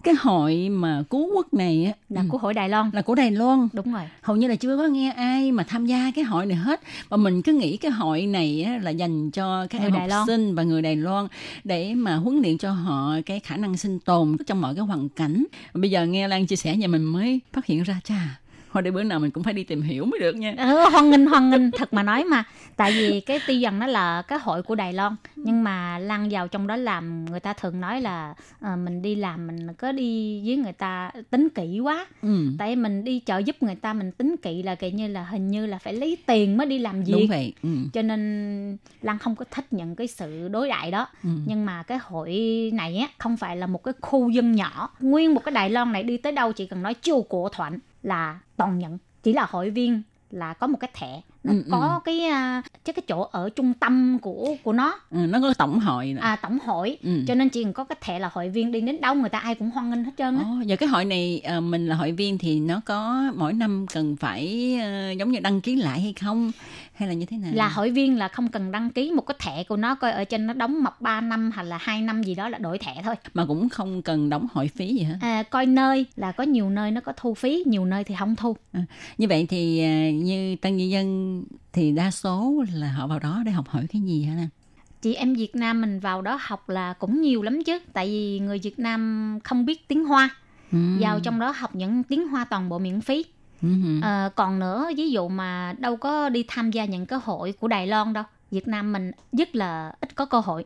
[SPEAKER 6] cái hội mà cứu quốc này á,
[SPEAKER 7] là
[SPEAKER 6] ừ,
[SPEAKER 7] của hội Đài Loan.
[SPEAKER 6] là của Đài Loan.
[SPEAKER 7] Đúng rồi.
[SPEAKER 6] Hầu như là chưa có nghe ai mà tham gia cái hội này hết. Mà mình cứ nghĩ cái hội này á, là dành cho các
[SPEAKER 7] Người
[SPEAKER 6] em
[SPEAKER 7] Đài
[SPEAKER 6] học
[SPEAKER 7] Loan.
[SPEAKER 6] sinh và người Đài Loan để mà huấn luyện cho họ cái khả năng sinh tồn trong mọi cái hoàn cảnh. Bây giờ nghe Lan chia sẻ vậy mình mới phát hiện ra cha hồi để bữa nào mình cũng phải đi tìm hiểu mới được nha.
[SPEAKER 7] Ừ, hoan nghênh hoan nghênh. Thật mà nói mà. Tại vì cái tuy rằng nó là cái hội của Đài Loan. Nhưng mà lăn vào trong đó làm người ta thường nói là ờ, mình đi làm mình có đi với người ta tính kỹ quá.
[SPEAKER 6] Ừ,
[SPEAKER 7] tại mình đi trợ giúp người ta mình tính kỹ là kiểu như là hình như là phải lấy tiền mới đi làm
[SPEAKER 6] đúng
[SPEAKER 7] việc
[SPEAKER 6] vậy. Ừ,
[SPEAKER 7] cho nên Lan không có thích những cái sự đối đại đó.
[SPEAKER 6] Ừ.
[SPEAKER 7] nhưng mà cái hội này á không phải là một cái khu dân nhỏ. Nguyên một cái Đài Loan này đi tới đâu chỉ cần nói chiêu cổ thuận là toàn nhận. Chỉ là hội viên là có một cái thẻ. Nó
[SPEAKER 6] Ừ,
[SPEAKER 7] có cái à, chứ cái chỗ ở trung tâm của của nó.
[SPEAKER 6] Ừ, nó có tổng hội nè.
[SPEAKER 7] À tổng hội.
[SPEAKER 6] Ừ.
[SPEAKER 7] cho nên chỉ cần có cái thẻ là hội viên đi đến đâu người ta ai cũng hoan nghênh hết trơn á.
[SPEAKER 6] Giờ cái hội này ờ, mình là hội viên thì nó có mỗi năm cần phải ờ, giống như đăng ký lại hay không hay là như thế nào?
[SPEAKER 7] Là hội viên là không cần đăng ký một cái thẻ của nó coi ở trên nó đóng mọc 3 năm hay là hai năm gì đó là đổi thẻ thôi.
[SPEAKER 6] Mà cũng không cần đóng hội phí gì hết.
[SPEAKER 7] À, coi nơi là có nhiều nơi nó có thu phí nhiều nơi thì không thu.
[SPEAKER 6] Như vậy thì à, như tân nhân dân thì đa số là họ vào đó để học hỏi cái gì hả Lan?
[SPEAKER 7] chị em Việt Nam mình vào đó học là cũng nhiều lắm chứ tại vì người Việt Nam không biết tiếng Hoa.
[SPEAKER 6] Ừ.
[SPEAKER 7] vào trong đó học những tiếng Hoa toàn bộ miễn phí
[SPEAKER 6] Ừ.
[SPEAKER 7] Ờ, còn nữa ví dụ mà đâu có đi tham gia những cái hội của Đài Loan đâu Việt Nam mình rất là ít có cơ hội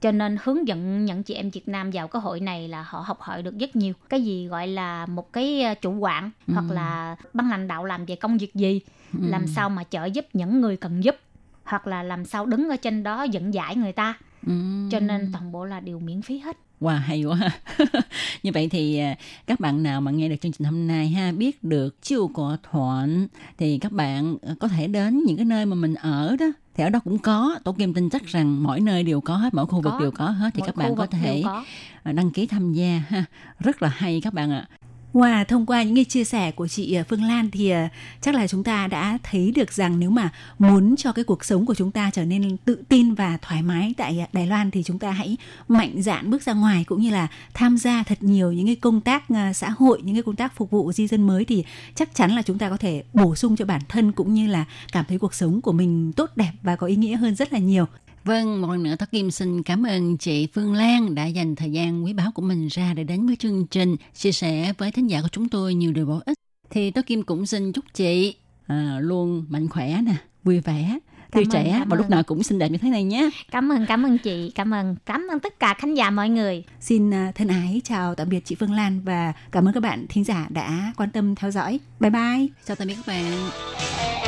[SPEAKER 7] cho nên hướng dẫn những chị em Việt Nam vào cái hội này là họ học hỏi được rất nhiều cái gì gọi là một cái ờ, chủ quản
[SPEAKER 6] Ừ.
[SPEAKER 7] hoặc là ban lãnh đạo làm về công việc gì
[SPEAKER 6] Ừ.
[SPEAKER 7] làm sao mà trợ giúp những người cần giúp hoặc là làm sao đứng ở trên đó dẫn giải người ta
[SPEAKER 6] Ừ.
[SPEAKER 7] cho nên toàn bộ là đều miễn phí hết
[SPEAKER 6] Wow, hay quá ha. *laughs* Như vậy thì à, các bạn nào mà nghe được chương trình hôm nay ha biết được chiêu của thuận thì các bạn à, có thể đến những cái nơi mà mình ở đó thì ở đó cũng có tổ kim tin chắc rằng mỗi nơi đều có hết mỗi khu vực
[SPEAKER 7] Có.
[SPEAKER 6] đều có hết thì
[SPEAKER 7] Mỗi
[SPEAKER 6] các bạn có thể
[SPEAKER 7] có.
[SPEAKER 6] à, đăng ký tham gia ha rất là hay các bạn ạ
[SPEAKER 5] Wow, thông qua những cái chia sẻ của chị à, Phương Lan thì à, chắc là chúng ta đã thấy được rằng nếu mà muốn cho cái cuộc sống của chúng ta trở nên tự tin và thoải mái tại à, Đài Loan thì chúng ta hãy mạnh dạn bước ra ngoài cũng như là tham gia thật nhiều những cái công tác xã hội, những cái công tác phục vụ di dân mới thì chắc chắn là chúng ta có thể bổ sung cho bản thân cũng như là cảm thấy cuộc sống của mình tốt đẹp và có ý nghĩa hơn rất là nhiều.
[SPEAKER 6] Vâng, một lần nữa Tố Kim xin cảm ơn chị Phương Lan đã dành thời gian quý báu của mình ra để đến với chương trình, chia sẻ với thính giả của chúng tôi nhiều điều bổ ích. Thì Tố Kim cũng xin chúc chị à, luôn mạnh khỏe nè, vui vẻ, tươi trẻ và lúc nào cũng xinh đẹp như thế này nhé.
[SPEAKER 7] cảm ơn cảm ơn chị cảm ơn cảm ơn tất cả khán giả mọi người
[SPEAKER 5] Xin ờ, thân ái chào tạm biệt chị Phương Lan và cảm ơn các bạn thính giả đã quan tâm theo dõi. Bye bye.
[SPEAKER 6] Chào tạm biệt các bạn.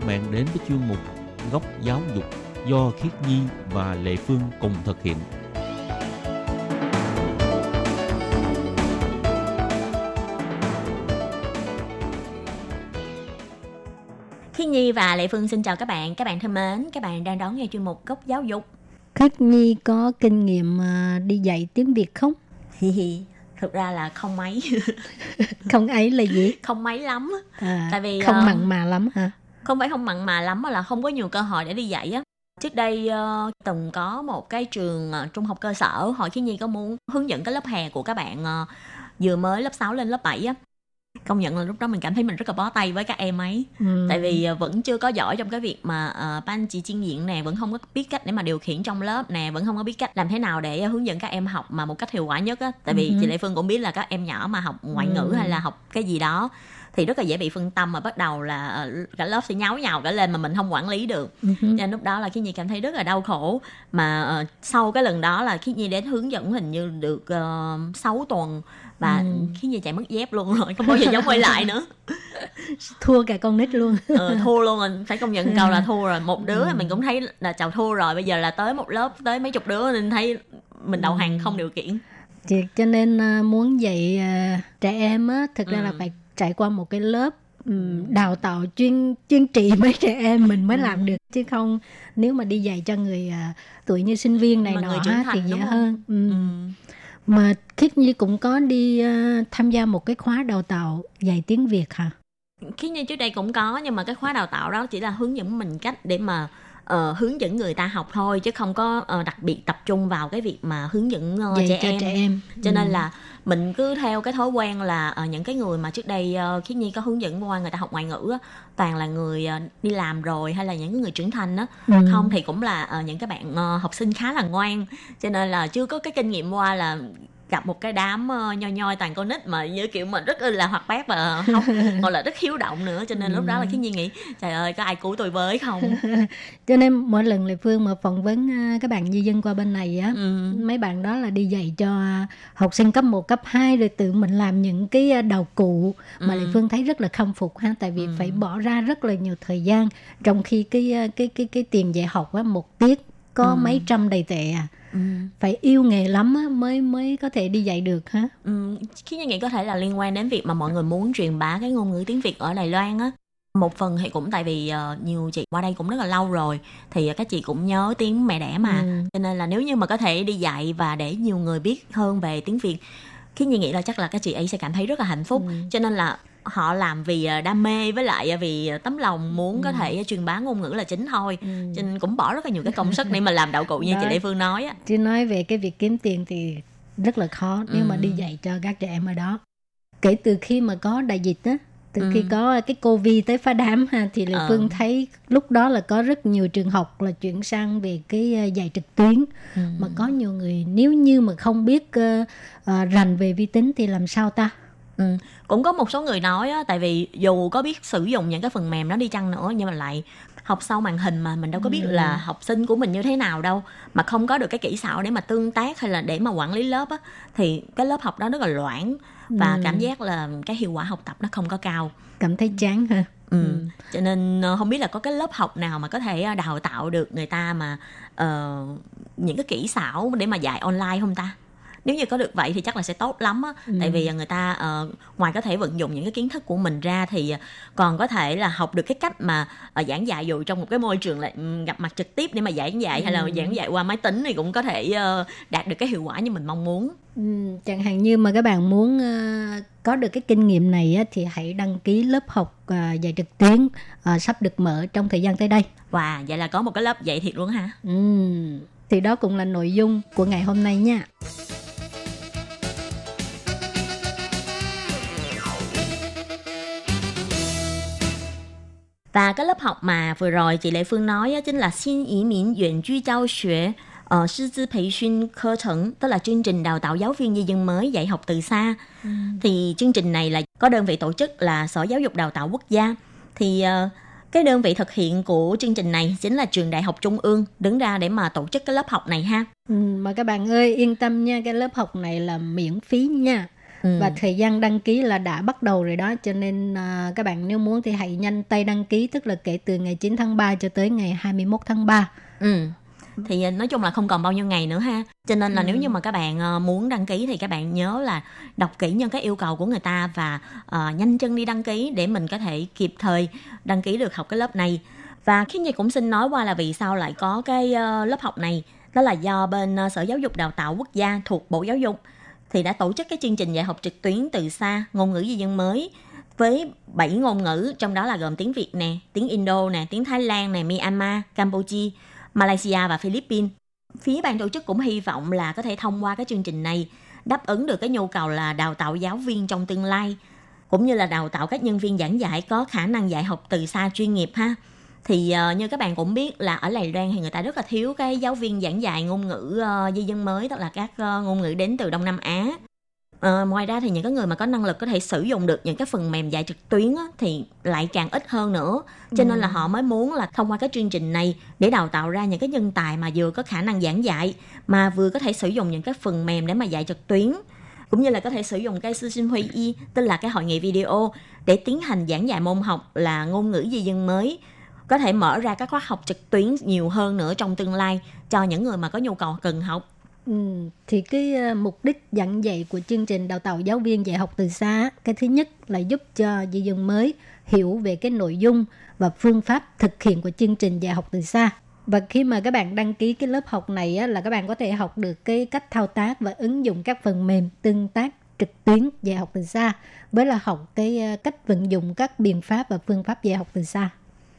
[SPEAKER 2] Các bạn đến với chuyên mục Góc giáo dục do Khiết Nhi và Lệ Phương cùng thực hiện.
[SPEAKER 8] Khiết Nhi và Lệ Phương xin chào các bạn. Các bạn thân mến, các bạn đang đón nghe chuyên mục Góc Giáo dục.
[SPEAKER 3] Khiết Nhi có kinh nghiệm à, đi dạy tiếng Việt không?
[SPEAKER 8] Hi hi. Thực ra là không mấy, *laughs*
[SPEAKER 3] Không ấy là gì?
[SPEAKER 8] không mấy lắm.
[SPEAKER 3] À,
[SPEAKER 8] Tại vì,
[SPEAKER 3] không
[SPEAKER 8] ờ,
[SPEAKER 3] mặn mà lắm hả?
[SPEAKER 8] Không phải không mặn mà lắm mà là không có nhiều cơ hội để đi dạy á. Trước đây ờ, từng có một cái trường ờ, trung học cơ sở, hỏi Khiết Nhi có muốn hướng dẫn cái lớp hè của các bạn ờ, vừa mới lớp 6 lên lớp 7 á. Công nhận là lúc đó mình cảm thấy mình rất là bó tay với các em ấy.
[SPEAKER 3] Ừ.
[SPEAKER 8] tại vì vẫn chưa có giỏi trong cái việc mà uh, ban chỉ chuyên diện nè vẫn không có biết cách để mà điều khiển trong lớp nè vẫn không có biết cách làm thế nào để hướng dẫn các em học mà một cách hiệu quả nhất á tại vì
[SPEAKER 3] Ừ.
[SPEAKER 8] chị lệ phương cũng biết là các em nhỏ mà học ngoại ngữ
[SPEAKER 3] Ừ.
[SPEAKER 8] hay là học cái gì đó thì rất là dễ bị phân tâm mà bắt đầu là ờ, cả lớp sẽ nháo nhào cả lên mà mình không quản lý được
[SPEAKER 3] Ừ
[SPEAKER 8] cho nên lúc đó là Khiết Nhi cảm thấy rất là đau khổ mà ờ, sau cái lần đó là Khiết Nhi đến hướng dẫn hình như được uh, 6 tuần và
[SPEAKER 3] Ừ.
[SPEAKER 8] Khiết Nhi chạy mất dép luôn rồi không bao giờ dám quay lại nữa *laughs*
[SPEAKER 3] Thua cả con nít luôn. *laughs*
[SPEAKER 8] ờ, thua luôn rồi phải công nhận câu là thua rồi một đứa
[SPEAKER 3] Ừ.
[SPEAKER 8] mình cũng thấy là chào thua rồi bây giờ là tới một lớp tới mấy chục đứa nên thấy mình đầu hàng không điều kiện
[SPEAKER 3] cho nên muốn dạy trẻ em á, thực ra là
[SPEAKER 8] Ừ.
[SPEAKER 3] phải trải qua một cái lớp đào tạo chuyên chuyên trị *laughs* mấy trẻ em mình mới
[SPEAKER 8] Ừ.
[SPEAKER 3] làm được chứ không nếu mà đi dạy cho người à, tuổi như sinh viên này
[SPEAKER 8] Mà
[SPEAKER 3] nọ
[SPEAKER 8] thành,
[SPEAKER 3] thì dễ hơn. Ừ.
[SPEAKER 8] ừ.
[SPEAKER 3] Mà Khiết Nhi cũng có đi à, tham gia một cái khóa đào tạo dạy tiếng Việt hả?
[SPEAKER 8] khi như trước đây cũng có nhưng mà cái khóa đào tạo đó chỉ là hướng dẫn mình cách để mà ờ, hướng dẫn người ta học thôi chứ không có ờ, đặc biệt tập trung vào cái việc mà hướng dẫn ờ,
[SPEAKER 3] dạy
[SPEAKER 8] trẻ
[SPEAKER 3] cho
[SPEAKER 8] em
[SPEAKER 3] trẻ em.
[SPEAKER 8] cho nên
[SPEAKER 3] Ừ.
[SPEAKER 8] là mình cứ theo cái thói quen là ờ, những cái người mà trước đây uh, khiết nhi có hướng dẫn qua người ta học ngoại ngữ á, toàn là người ờ, đi làm rồi hay là những người trưởng thành á
[SPEAKER 3] Ừ.
[SPEAKER 8] không thì cũng là ờ, những cái bạn ờ, học sinh khá là ngoan cho nên là chưa có cái kinh nghiệm qua là gặp một cái đám ờ, nhoi nhoi toàn con nít mà như kiểu mình rất là hoạt bát và học *laughs* còn là rất hiếu động nữa cho nên lúc đó là khiết nhi nghĩ trời ơi có ai cứu tôi với không *laughs*
[SPEAKER 3] cho nên mỗi lần Lê Phương mà phỏng vấn à, các bạn di dân qua bên này á
[SPEAKER 8] ừ.
[SPEAKER 3] mấy bạn đó là đi dạy cho học sinh cấp 1, cấp 2 rồi tự mình làm những cái à, đầu cụ mà
[SPEAKER 8] Ừ.
[SPEAKER 3] Lê Phương thấy rất là khâm phục ha tại vì
[SPEAKER 8] Ừ.
[SPEAKER 3] phải bỏ ra rất là nhiều thời gian trong khi cái à, cái cái cái tiền dạy học á một tiết có
[SPEAKER 8] Ừ.
[SPEAKER 3] mấy trăm đầy tệ à
[SPEAKER 8] Ừ.
[SPEAKER 3] phải yêu nghề lắm á mới mới có thể đi dạy được ha
[SPEAKER 8] Ừ, khi như nghĩ có thể là liên quan đến việc mà mọi người muốn truyền bá cái ngôn ngữ tiếng Việt ở Đài Loan á một phần thì cũng tại vì ờ, nhiều chị qua đây cũng rất là lâu rồi thì các chị cũng nhớ tiếng mẹ đẻ mà
[SPEAKER 3] Ừ.
[SPEAKER 8] cho nên là nếu như mà có thể đi dạy và để nhiều người biết hơn về tiếng Việt khi như nghĩ là chắc là các chị ấy sẽ cảm thấy rất là hạnh phúc
[SPEAKER 3] Ừ.
[SPEAKER 8] cho nên là họ làm vì ờ, đam mê với lại ờ, vì tấm lòng muốn có
[SPEAKER 3] Ừ.
[SPEAKER 8] thể truyền bá ngôn ngữ là chính thôi
[SPEAKER 3] Ừ.
[SPEAKER 8] cho nên cũng bỏ rất là nhiều cái công sức để mà làm đạo cụ như chị
[SPEAKER 3] Đó.
[SPEAKER 8] Lê Phương nói á
[SPEAKER 3] chứ nói về cái việc kiếm tiền thì rất là khó nếu mà
[SPEAKER 8] Ừ.
[SPEAKER 3] đi dạy cho các trẻ em ở đó kể từ khi mà có đại dịch á từ
[SPEAKER 8] Ừ.
[SPEAKER 3] khi có cái covid tới phá đám ha thì Lê
[SPEAKER 8] Ờ.
[SPEAKER 3] Phương thấy lúc đó là có rất nhiều trường học là chuyển sang về cái ờ, dạy trực tuyến
[SPEAKER 8] Ừ.
[SPEAKER 3] mà có nhiều người nếu như mà không biết ờ, ờ, rành về vi tính thì làm sao ta
[SPEAKER 8] Ừ. cũng có một số người nói á tại vì dù có biết sử dụng những cái phần mềm đó đi chăng nữa nhưng mà lại học sau màn hình mà mình đâu có biết
[SPEAKER 3] Ừ.
[SPEAKER 8] là học sinh của mình như thế nào đâu mà không có được cái kỹ xảo để mà tương tác hay là để mà quản lý lớp á thì cái lớp học đó rất là loãng và
[SPEAKER 3] Ừ.
[SPEAKER 8] cảm giác là cái hiệu quả học tập nó không có cao
[SPEAKER 3] cảm thấy chán ha
[SPEAKER 8] Ừ.
[SPEAKER 3] Ừ.
[SPEAKER 8] cho nên ờ, không biết là có cái lớp học nào mà có thể ờ, đào tạo được người ta mà ờ, những cái kỹ xảo để mà dạy online không ta nếu như có được vậy thì chắc là sẽ tốt lắm á
[SPEAKER 3] Ừ.
[SPEAKER 8] tại vì ờ, người ta ờ, ngoài có thể vận dụng những cái kiến thức của mình ra thì ờ, còn có thể là học được cái cách mà ờ, giảng dạy dù trong một cái môi trường là ừm, gặp mặt trực tiếp để mà giảng dạy hay là
[SPEAKER 3] Ừ.
[SPEAKER 8] giảng dạy qua máy tính thì cũng có thể ờ, đạt được cái hiệu quả như mình mong muốn
[SPEAKER 3] Ừ, chẳng hạn như mà các bạn muốn ờ, có được cái kinh nghiệm này á, thì hãy đăng ký lớp học ờ, dạy trực tuyến ờ, sắp được mở trong thời gian tới đây
[SPEAKER 8] và vậy là có một cái lớp dạy thiệt luôn hả
[SPEAKER 3] Ừ, thì đó cũng là nội dung của ngày hôm nay nha.
[SPEAKER 8] Và cái lớp học mà vừa rồi chị Lệ Phương nói chính là xin ý miễn duyện truy trao xuế ờ, sư tư 培训 cơ thẩn tức là chương trình đào tạo giáo viên di dân mới dạy học từ xa. Ừ. thì chương trình này là có đơn vị tổ chức là sở giáo dục đào tạo quốc gia. Thì ờ, cái đơn vị thực hiện của chương trình này chính là trường đại học trung ương đứng ra để mà tổ chức cái lớp học này ha.
[SPEAKER 3] Ừ, mà các bạn ơi yên tâm nha cái lớp học này là miễn phí nha.
[SPEAKER 8] Ừ.
[SPEAKER 3] và thời gian đăng ký là đã bắt đầu rồi đó cho nên à, các bạn nếu muốn thì hãy nhanh tay đăng ký tức là kể từ ngày 9 tháng 3 cho tới ngày 21 tháng 3
[SPEAKER 8] Ừ. Thì ờ, nói chung là không còn bao nhiêu ngày nữa ha. Cho nên là
[SPEAKER 3] Ừ.
[SPEAKER 8] nếu như mà các bạn ờ, muốn đăng ký thì các bạn nhớ là đọc kỹ những cái yêu cầu của người ta và ờ, nhanh chân đi đăng ký để mình có thể kịp thời đăng ký được học cái lớp này. Và khi Nhi cũng xin nói qua là vì sao lại có cái ờ, lớp học này. Đó là do bên ờ, Sở Giáo dục Đào tạo Quốc gia thuộc Bộ Giáo dục thì đã tổ chức cái chương trình dạy học trực tuyến từ xa ngôn ngữ di dân mới với 7 ngôn ngữ trong đó là gồm tiếng Việt nè, tiếng Indo nè, tiếng Thái Lan nè, Myanmar, Campuchia, Malaysia và Philippines. Phía ban tổ chức cũng hy vọng là có thể thông qua cái chương trình này đáp ứng được cái nhu cầu là đào tạo giáo viên trong tương lai cũng như là đào tạo các nhân viên giảng dạy có khả năng dạy học từ xa chuyên nghiệp ha. Thì ờ, như các bạn cũng biết là ở Đài Loan thì người ta rất là thiếu cái giáo viên giảng dạy ngôn ngữ ờ, di dân mới tức là các ờ, ngôn ngữ đến từ Đông Nam Á. Ờ, ngoài ra thì những cái người mà có năng lực có thể sử dụng được những cái phần mềm dạy trực tuyến á, thì lại càng ít hơn nữa. Cho nên là họ mới muốn là thông qua cái chương trình này để đào tạo ra những cái nhân tài mà vừa có khả năng giảng dạy mà vừa có thể sử dụng những cái phần mềm để mà dạy trực tuyến cũng như là có thể sử dụng cái sư sinh huy y tức là cái hội nghị video để tiến hành giảng dạy môn học là ngôn ngữ di dân mới có thể mở ra các khóa học trực tuyến nhiều hơn nữa trong tương lai cho những người mà có nhu cầu cần học.
[SPEAKER 3] Ừ, thì cái ờ, mục đích giảng dạy của chương trình đào tạo giáo viên dạy học từ xa cái thứ nhất là giúp cho di dân mới hiểu về cái nội dung và phương pháp thực hiện của chương trình dạy học từ xa. Và khi mà các bạn đăng ký cái lớp học này á, là các bạn có thể học được cái cách thao tác và ứng dụng các phần mềm tương tác trực tuyến dạy học từ xa với là học cái ờ, cách vận dụng các biện pháp và phương pháp dạy học từ xa.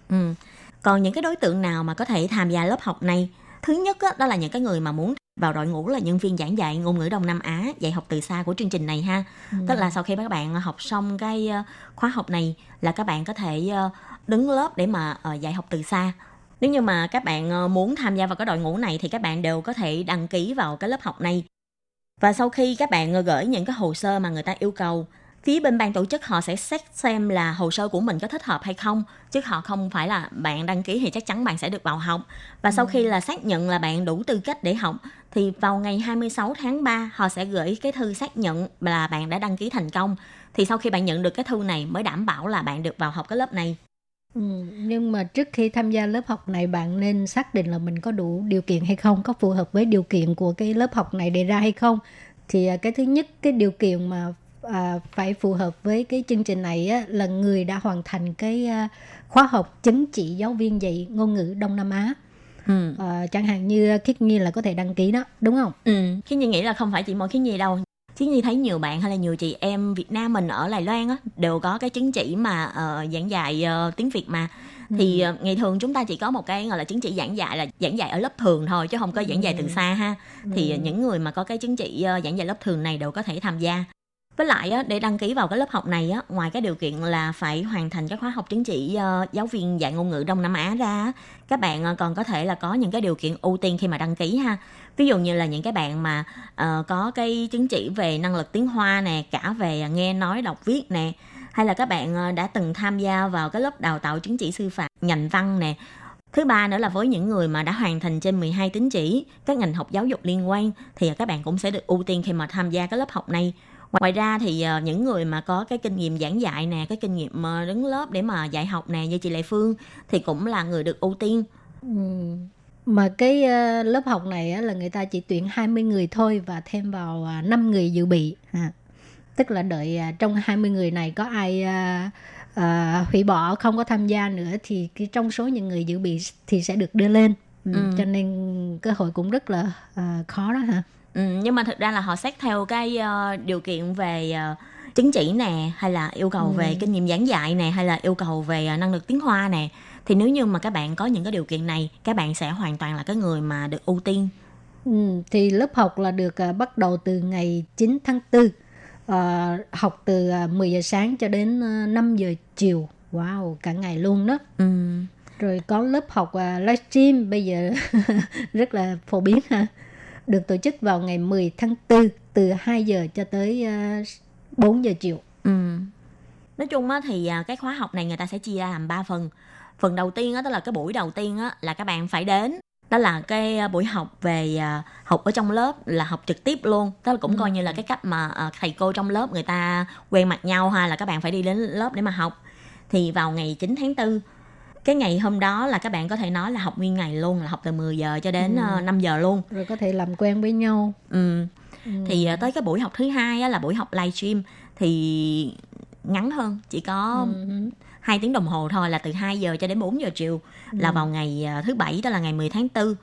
[SPEAKER 8] Ừ. Còn những cái đối tượng nào mà có thể tham gia lớp học này? Thứ nhất á, đó là những cái người mà muốn vào đội ngũ là nhân viên giảng dạy ngôn ngữ Đông Nam Á dạy học từ xa của chương trình này ha. Tức là sau khi các bạn học xong cái ờ, khóa học này là các bạn có thể ờ, đứng lớp để mà ờ, dạy học từ xa. Nếu như mà các bạn muốn tham gia vào cái đội ngũ này thì các bạn đều có thể đăng ký vào cái lớp học này. Và sau khi các bạn gửi những cái hồ sơ mà người ta yêu cầu, phía bên ban tổ chức họ sẽ xét xem là hồ sơ của mình có thích hợp hay không chứ họ không phải là bạn đăng ký thì chắc chắn bạn sẽ được vào học. Và sau khi là xác nhận là bạn đủ tư cách để học thì vào ngày 26 tháng 3 họ sẽ gửi cái thư xác nhận là bạn đã đăng ký thành công. Thì sau khi bạn nhận được cái thư này mới đảm bảo là bạn được vào học cái lớp này.
[SPEAKER 3] Ừ, nhưng mà trước khi tham gia lớp học này bạn nên xác định là mình có đủ điều kiện hay không, có phù hợp với điều kiện của cái lớp học này đề ra hay không. Thì à, cái thứ nhất cái điều kiện mà à, phải phù hợp với cái chương trình này á, là người đã hoàn thành cái à, khóa học chứng chỉ giáo viên dạy ngôn ngữ Đông Nam Á.
[SPEAKER 8] ừ.
[SPEAKER 3] À, chẳng hạn như Khiết Nhi là có thể đăng ký đó, đúng không?
[SPEAKER 8] Ừ, Khiến Nhi nghĩ là không phải chỉ mỗi Khiến Nhi đâu. Khiến Nhi thấy nhiều bạn hay là nhiều chị em Việt Nam mình ở Đài Loan á đều có cái chứng chỉ mà ờ, giảng dạy ờ, tiếng Việt mà. Thì ờ, ngày thường chúng ta chỉ có một cái gọi là chứng chỉ giảng dạy là giảng dạy ở lớp thường thôi chứ không có giảng dạy từ xa ha. Thì ờ, những người mà có cái chứng chỉ ờ, giảng dạy lớp thường này đều có thể tham gia. Với lại á, để đăng ký vào cái lớp học này á, ngoài cái điều kiện là phải hoàn thành cái khóa học chứng chỉ ờ, giáo viên dạy ngôn ngữ Đông Nam Á ra, các bạn ờ, còn có thể là có những cái điều kiện ưu tiên khi mà đăng ký ha. Ví dụ như là những cái bạn mà ờ, có cái chứng chỉ về năng lực tiếng Hoa nè, cả về nghe nói đọc viết nè, hay là các bạn đã từng tham gia vào cái lớp đào tạo chứng chỉ sư phạm ngành văn nè. Thứ ba nữa là với những người mà đã hoàn thành trên 12 tín chỉ các ngành học giáo dục liên quan thì các bạn cũng sẽ được ưu tiên khi mà tham gia cái lớp học này. Ngoài ra thì ờ, những người mà có cái kinh nghiệm giảng dạy nè, cái kinh nghiệm ờ, đứng lớp để mà dạy học nè như chị Lệ Phương thì cũng là người được ưu tiên.
[SPEAKER 3] Ừ. Mà cái ờ, lớp học này là người ta chỉ tuyển 20 người thôi và thêm vào à, 5 người dự bị. Ha. Tức là đợi à, trong 20 người này có ai à, à, hủy bỏ không có tham gia nữa thì cái trong số những người dự bị thì sẽ được đưa lên. Ừ,
[SPEAKER 8] Ừ.
[SPEAKER 3] Cho nên cơ hội cũng rất là à, khó đó hả?
[SPEAKER 8] Ừ, nhưng mà thực ra là họ xét theo cái ờ, điều kiện về ờ, chứng chỉ nè hay là yêu cầu về kinh nghiệm giảng dạy nè hay là yêu cầu về ờ, năng lực tiếng Hoa nè thì nếu như mà các bạn có những cái điều kiện này các bạn sẽ hoàn toàn là cái người mà được ưu tiên.
[SPEAKER 3] Ừ, thì lớp học là được à, bắt đầu từ ngày 9 tháng 4 à, học từ à, 10 giờ sáng cho đến à, 5 giờ chiều. Wow cả ngày luôn đó.
[SPEAKER 8] Ừ.
[SPEAKER 3] rồi có lớp học à, livestream bây giờ *laughs* rất là phổ biến ha được tổ chức vào ngày 10 tháng 4 từ 2 giờ cho tới à, 4 giờ chiều
[SPEAKER 8] Ừ. Nói chung á, thì à, cái khóa học này người ta sẽ chia ra làm 3 phần. Phần đầu tiên á, tức là cái buổi đầu tiên á, là các bạn phải đến. đó là cái à, buổi học về à, học ở trong lớp là học trực tiếp luôn đó là cũng coi như là cái cách mà à, thầy cô trong lớp người ta quen mặt nhau ha là các bạn phải đi đến lớp để mà học thì vào ngày 9 tháng 4 cái ngày hôm đó là các bạn có thể nói là học nguyên ngày luôn là học từ 10 giờ cho đến
[SPEAKER 3] Ừ.
[SPEAKER 8] ừ. 5 giờ luôn
[SPEAKER 3] rồi có thể làm quen với nhau
[SPEAKER 8] ừ.
[SPEAKER 3] Ừ.
[SPEAKER 8] thì à, tới cái buổi học thứ hai á, là buổi học livestream thì ngắn hơn chỉ có
[SPEAKER 3] Ừ.
[SPEAKER 8] 2 tiếng đồng hồ thôi là từ 2 giờ cho đến 4 giờ chiều là vào ngày à, thứ bảy đó là ngày 10 tháng 4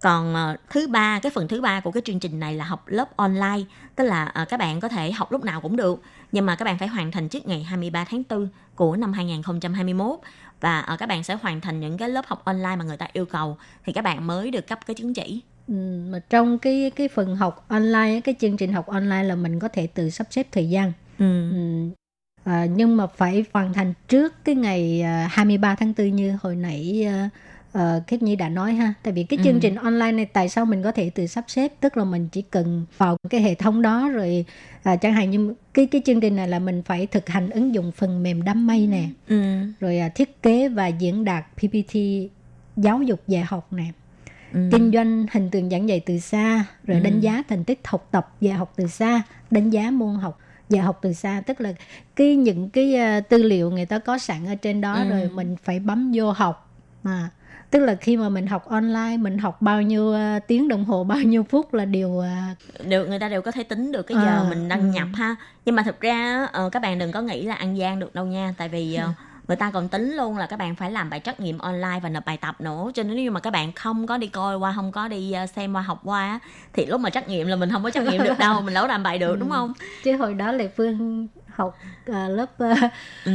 [SPEAKER 8] còn thứ ba cái phần thứ ba của cái chương trình này là học lớp online tức là các bạn có thể học lúc nào cũng được nhưng mà các bạn phải hoàn thành trước ngày 23 tháng 4 của năm 2021 và à, các bạn sẽ hoàn thành những cái lớp học online mà người ta yêu cầu thì các bạn mới được cấp cái chứng chỉ
[SPEAKER 3] Ừ, mà trong cái cái phần học online cái chương trình học online là mình có thể tự sắp xếp thời gian
[SPEAKER 8] ừ.
[SPEAKER 3] ừ. à, nhưng mà phải hoàn thành trước cái ngày à, 23 tháng 4 như hồi nãy à, à, Khiết Nhi đã nói ha tại vì cái chương
[SPEAKER 8] Ừ.
[SPEAKER 3] trình online này tại sao mình có thể tự sắp xếp tức là mình chỉ cần vào cái hệ thống đó rồi à, chẳng hạn như cái cái chương trình này là mình phải thực hành ứng dụng phần mềm đám mây nè
[SPEAKER 8] Ừ.
[SPEAKER 3] rồi à, thiết kế và diễn đạt PPT giáo dục dạy học nè
[SPEAKER 8] Ừ.
[SPEAKER 3] kinh doanh hình tượng giảng dạy từ xa rồi
[SPEAKER 8] Ừ.
[SPEAKER 3] đánh giá thành tích học tập dạy học từ xa đánh giá môn học dạy học từ xa tức là cái những cái ờ, tư liệu người ta có sẵn ở trên đó
[SPEAKER 8] Ừ.
[SPEAKER 3] rồi mình phải bấm vô học mà tức là khi mà mình học online mình học bao nhiêu ờ, tiếng đồng hồ bao nhiêu phút là điều ờ,
[SPEAKER 8] đều người ta đều có thể tính được cái giờ
[SPEAKER 3] À,
[SPEAKER 8] mình đăng
[SPEAKER 3] ừ.
[SPEAKER 8] nhập ha. Nhưng mà thực ra các bạn đừng có nghĩ là ăn gian được đâu nha. Tại vì ờ, người ta còn tính luôn là các bạn phải làm bài trắc nghiệm online và nộp bài tập nữa. Cho nên nếu như mà các bạn không có đi coi qua không có đi xem qua học qua thì lúc mà trắc nghiệm là mình không có trắc nghiệm được đâu. Mình đâu làm bài được *laughs* đúng không?
[SPEAKER 3] Chứ hồi đó lệ phương học ờ, lớp ờ,
[SPEAKER 8] ừ.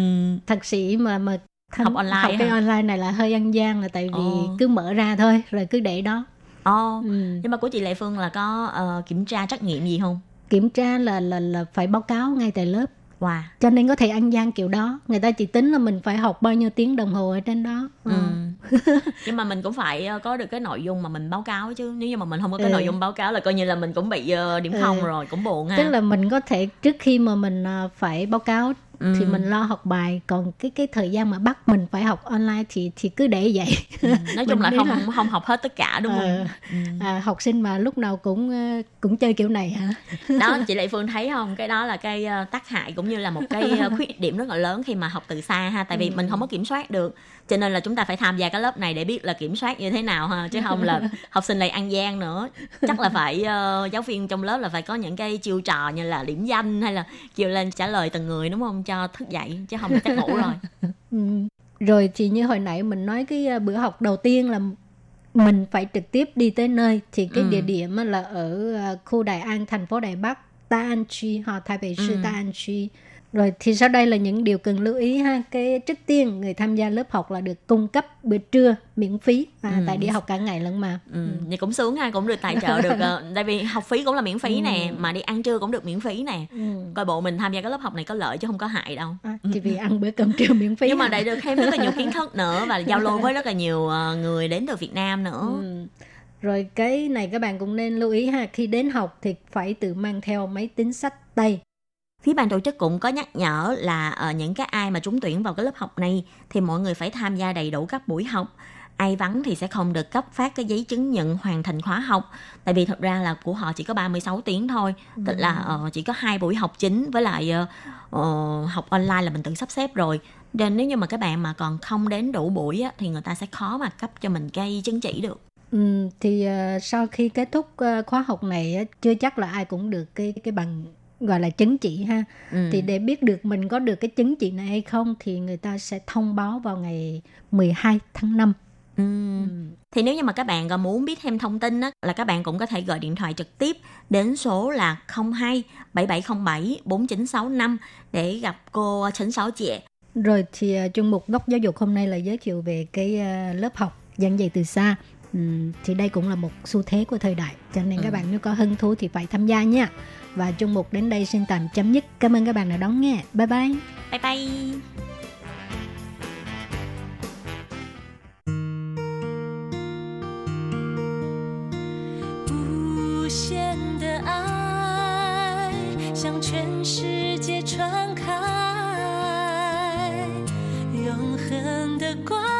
[SPEAKER 3] thạc sĩ mà mà tham-
[SPEAKER 8] Học online
[SPEAKER 3] học cái
[SPEAKER 8] hả?
[SPEAKER 3] online này là hơi ăn gian là tại vì
[SPEAKER 8] Ồ.
[SPEAKER 3] cứ mở ra thôi rồi cứ để đó
[SPEAKER 8] Ồ,
[SPEAKER 3] ừ.
[SPEAKER 8] nhưng mà của chị Lệ Phương là có ờ, kiểm tra trắc nghiệm gì không
[SPEAKER 3] kiểm tra là là là phải báo cáo ngay tại lớp
[SPEAKER 8] wow
[SPEAKER 3] cho nên có thể ăn gian kiểu đó người ta chỉ tính là mình phải học bao nhiêu tiếng đồng hồ ở trên đó
[SPEAKER 8] Ừ. *laughs* nhưng mà mình cũng phải ờ, có được cái nội dung mà mình báo cáo chứ nếu như mà mình không có cái
[SPEAKER 3] Ừ.
[SPEAKER 8] nội dung báo cáo là coi như là mình cũng bị ờ, điểm không
[SPEAKER 3] Ừ.
[SPEAKER 8] rồi cũng buồn ha
[SPEAKER 3] tức là mình có thể trước khi mà mình à, phải báo cáo
[SPEAKER 8] Ừ.
[SPEAKER 3] thì mình lo học bài còn cái cái thời gian mà bắt mình phải học online thì thì cứ để vậy
[SPEAKER 8] Ừ, nói *laughs* chung là không
[SPEAKER 3] là-
[SPEAKER 8] không học hết tất cả đúng
[SPEAKER 3] Ờ,
[SPEAKER 8] không Ừ.
[SPEAKER 3] à, học sinh mà lúc nào cũng ờ, cũng chơi kiểu này hả *laughs*
[SPEAKER 8] đó chị Lệ Phương thấy không cái đó là cái ờ, tác hại cũng như là một cái ờ, khuyết điểm rất là lớn khi mà học từ xa ha tại vì
[SPEAKER 3] Ừ.
[SPEAKER 8] mình không có kiểm soát được cho nên là chúng ta phải tham gia cái lớp này để biết là kiểm soát như thế nào ha chứ không là *laughs* học sinh lại ăn gian nữa chắc là phải ờ, giáo viên trong lớp là phải có những cái chiêu trò như là điểm danh hay là kêu lên trả lời từng người đúng không cho thức dậy chứ không là chắc ngủ rồi *laughs*
[SPEAKER 3] Ừ. Rồi thì như hồi nãy mình nói cái à, bữa học đầu tiên là mình phải trực tiếp đi tới nơi thì cái
[SPEAKER 8] Ừ.
[SPEAKER 3] địa điểm là ở à, khu Đại An thành phố Đài Bắc Ta An Chi ha Thái Bắc
[SPEAKER 8] Ừ.
[SPEAKER 3] sư Ta An Chi rồi thì sau đây là những điều cần lưu ý ha cái trước tiên người tham gia lớp học là được cung cấp bữa trưa miễn phí à,
[SPEAKER 8] Ừ.
[SPEAKER 3] tại đi học cả ngày lận mà
[SPEAKER 8] ừ. vậy cũng sướng ha cũng được tài trợ được *laughs* ờ, tại vì học phí cũng là miễn phí nè mà đi ăn trưa cũng được miễn phí nè
[SPEAKER 3] ừ.
[SPEAKER 8] coi bộ mình tham gia cái lớp học này có lợi chứ không có hại đâu
[SPEAKER 3] à, chỉ vì ăn bữa cơm trưa miễn phí
[SPEAKER 8] nhưng mà lại được thêm rất là nhiều kiến thức nữa và giao lưu với rất là nhiều ờ, người đến từ Việt Nam nữa
[SPEAKER 3] Ừ. Rồi cái này các bạn cũng nên lưu ý ha khi đến học thì phải tự mang theo máy tính sách tay
[SPEAKER 8] phía ban tổ chức cũng có nhắc nhở là ờ, những cái ai mà trúng tuyển vào cái lớp học này thì mọi người phải tham gia đầy đủ các buổi học. Ai vắng thì sẽ không được cấp phát cái giấy chứng nhận hoàn thành khóa học. Tại vì thật ra là của họ chỉ có 36 tiếng thôi. Tức là ờ, chỉ có hai buổi học chính với lại ờ, học online là mình tự sắp xếp rồi. Nên nếu như mà các bạn mà còn không đến đủ buổi á, thì người ta sẽ khó mà cấp cho mình cái chứng chỉ được.
[SPEAKER 3] Ừ, thì ờ, sau khi kết thúc ờ, khóa học này á, chưa chắc là ai cũng được cái cái bằng gọi là chứng chỉ ha.
[SPEAKER 8] ừ.
[SPEAKER 3] Thì để biết được mình có được cái chứng chỉ này hay không thì người ta sẽ thông báo vào ngày 12 tháng 5.
[SPEAKER 8] Ừ. Thì nếu như mà các bạn muốn biết thêm thông tin á, là các bạn cũng có thể gọi điện thoại trực tiếp đến số là 02 7707 4965 để gặp cô Trấn Sáu Chị.
[SPEAKER 3] Rồi thì ờ, chuyên mục góc giáo dục hôm nay là giới thiệu về cái ờ, lớp học giảng dạy từ xa. Ừ, thì đây cũng là một xu thế của thời đại cho nên
[SPEAKER 8] Ừ.
[SPEAKER 3] các bạn nếu có hứng thú thì phải tham gia nha. Và chuyên mục đến đây xin tạm chấm dứt. Cảm ơn các bạn đã đón nghe. Bye bye.
[SPEAKER 8] Bye bye!
[SPEAKER 1] 无限的爱向全世界传开，永恒的关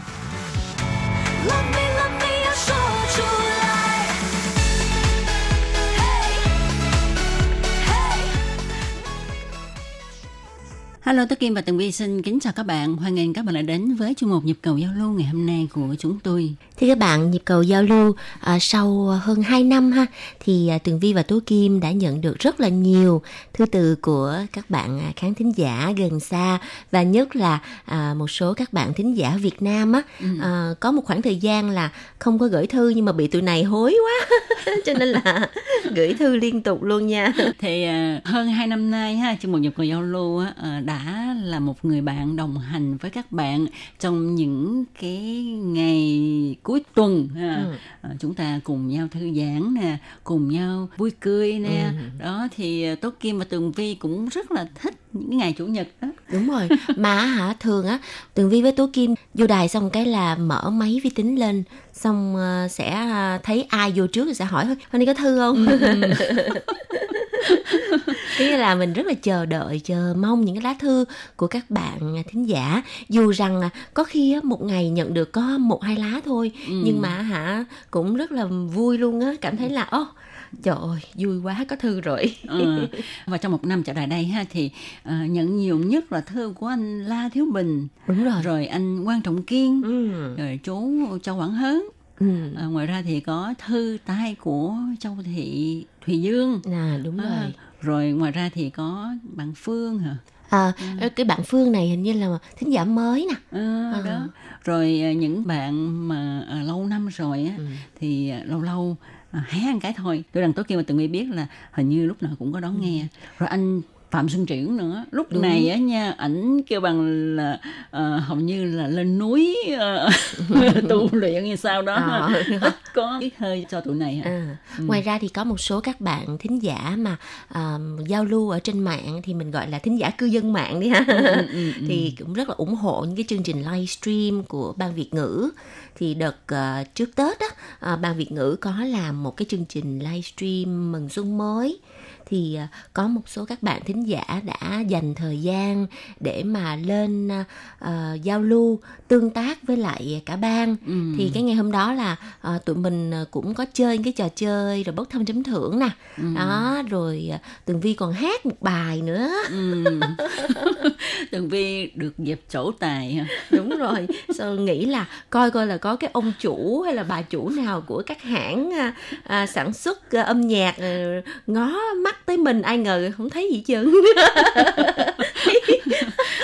[SPEAKER 6] Hello, Tố Kim và Tường Vi xin kính chào các bạn. Hoan nghênh các bạn đã đến với chuyên mục nhịp cầu giao lưu ngày hôm nay của chúng tôi.
[SPEAKER 9] Thưa các bạn, nhịp cầu giao lưu à, sau hơn 2 năm ha thì à, Tường Vi và Tố Kim đã nhận được rất là nhiều thư từ của các bạn à, khán thính giả gần xa và nhất là à, một số các bạn thính giả Việt Nam á à, có một khoảng thời gian là không có gửi thư nhưng mà bị tụi này hối quá *laughs* cho nên là gửi thư liên tục luôn nha.
[SPEAKER 6] Thì à, hơn 2 năm nay ha, chuyên mục nhịp cầu giao lưu á, à, đã là một người bạn đồng hành với các bạn trong những cái ngày cuối tuần ha.
[SPEAKER 9] Ừ.
[SPEAKER 6] À, chúng ta cùng nhau thư giãn nè, cùng nhau vui cười nè. Đó thì à, Tố Kim và Tường Vi cũng rất là thích những ngày chủ nhật đó.
[SPEAKER 9] Đúng rồi, mà hả thường á Tường Vi với Tố Kim vô đài xong cái là mở máy vi tính lên xong ờ, sẽ ờ, thấy ai vô trước thì sẽ hỏi thôi hôm nay có thư không *laughs* *laughs* Thế là mình rất là chờ đợi chờ mong những cái lá thư của các bạn à, thính giả dù rằng có khi một ngày nhận được có một hai lá thôi nhưng mà hả cũng rất là vui luôn á cảm thấy là ô trời ơi vui quá có thư rồi
[SPEAKER 6] Ừ. Và trong một năm trở lại đây ha thì à, nhận nhiều nhất là thư của anh La Thiếu Bình,
[SPEAKER 9] đúng rồi
[SPEAKER 6] rồi anh Quan Trọng Kiên,
[SPEAKER 9] ừ.
[SPEAKER 6] rồi chú Châu Quảng Hớn.
[SPEAKER 9] Ừ.
[SPEAKER 6] À, ngoài ra thì có thư tay của Châu Thị Thùy Dương.
[SPEAKER 9] À, đúng rồi
[SPEAKER 6] À, rồi ngoài ra thì có bạn Phương hả?
[SPEAKER 9] À, cái bạn Phương này hình như là thính giả mới nè.
[SPEAKER 6] À,
[SPEAKER 9] À.
[SPEAKER 6] đó. Rồi à, những bạn mà à, lâu năm rồi á
[SPEAKER 9] Ừ.
[SPEAKER 6] thì à, lâu lâu à, hé ăn cái thôi. Tôi rằng tối kia mà từng biết là hình như lúc nào cũng có đón nghe. Rồi anh Phạm Xuân Triển nữa lúc
[SPEAKER 9] Ừ. Đúng.
[SPEAKER 6] này á nha ảnh kêu bằng là ờ, hầu như là lên núi ờ, *laughs* tu luyện như sao đó
[SPEAKER 9] À.
[SPEAKER 6] ít có cái hơi cho tụi này hả?
[SPEAKER 9] À. Ngoài ra thì có một số các bạn thính giả mà à, giao lưu ở trên mạng thì mình gọi là thính giả cư dân mạng đi ha.
[SPEAKER 6] ừ, ừ.
[SPEAKER 9] thì cũng rất là ủng hộ những cái chương trình livestream của ban Việt ngữ. Thì đợt à, trước Tết á, à, ban Việt ngữ có làm một cái chương trình livestream mừng xuân mới thì à, có một số các bạn thính giả đã dành thời gian để mà lên à, giao lưu tương tác với lại cả ban
[SPEAKER 6] Ừ.
[SPEAKER 9] thì cái ngày hôm đó là à, tụi mình à, cũng có chơi cái trò chơi rồi bốc thăm chấm thưởng nè
[SPEAKER 6] Ừ.
[SPEAKER 9] đó rồi tường vi còn hát một bài nữa
[SPEAKER 6] Ừ. *laughs* Tường Vi được dịp trổ tài
[SPEAKER 9] đúng rồi sao nghĩ là coi coi là có cái ông chủ hay là bà chủ nào của các hãng à, sản xuất à, âm nhạc à, ngó mắt tới mình ai ngờ không thấy gì trơn *laughs*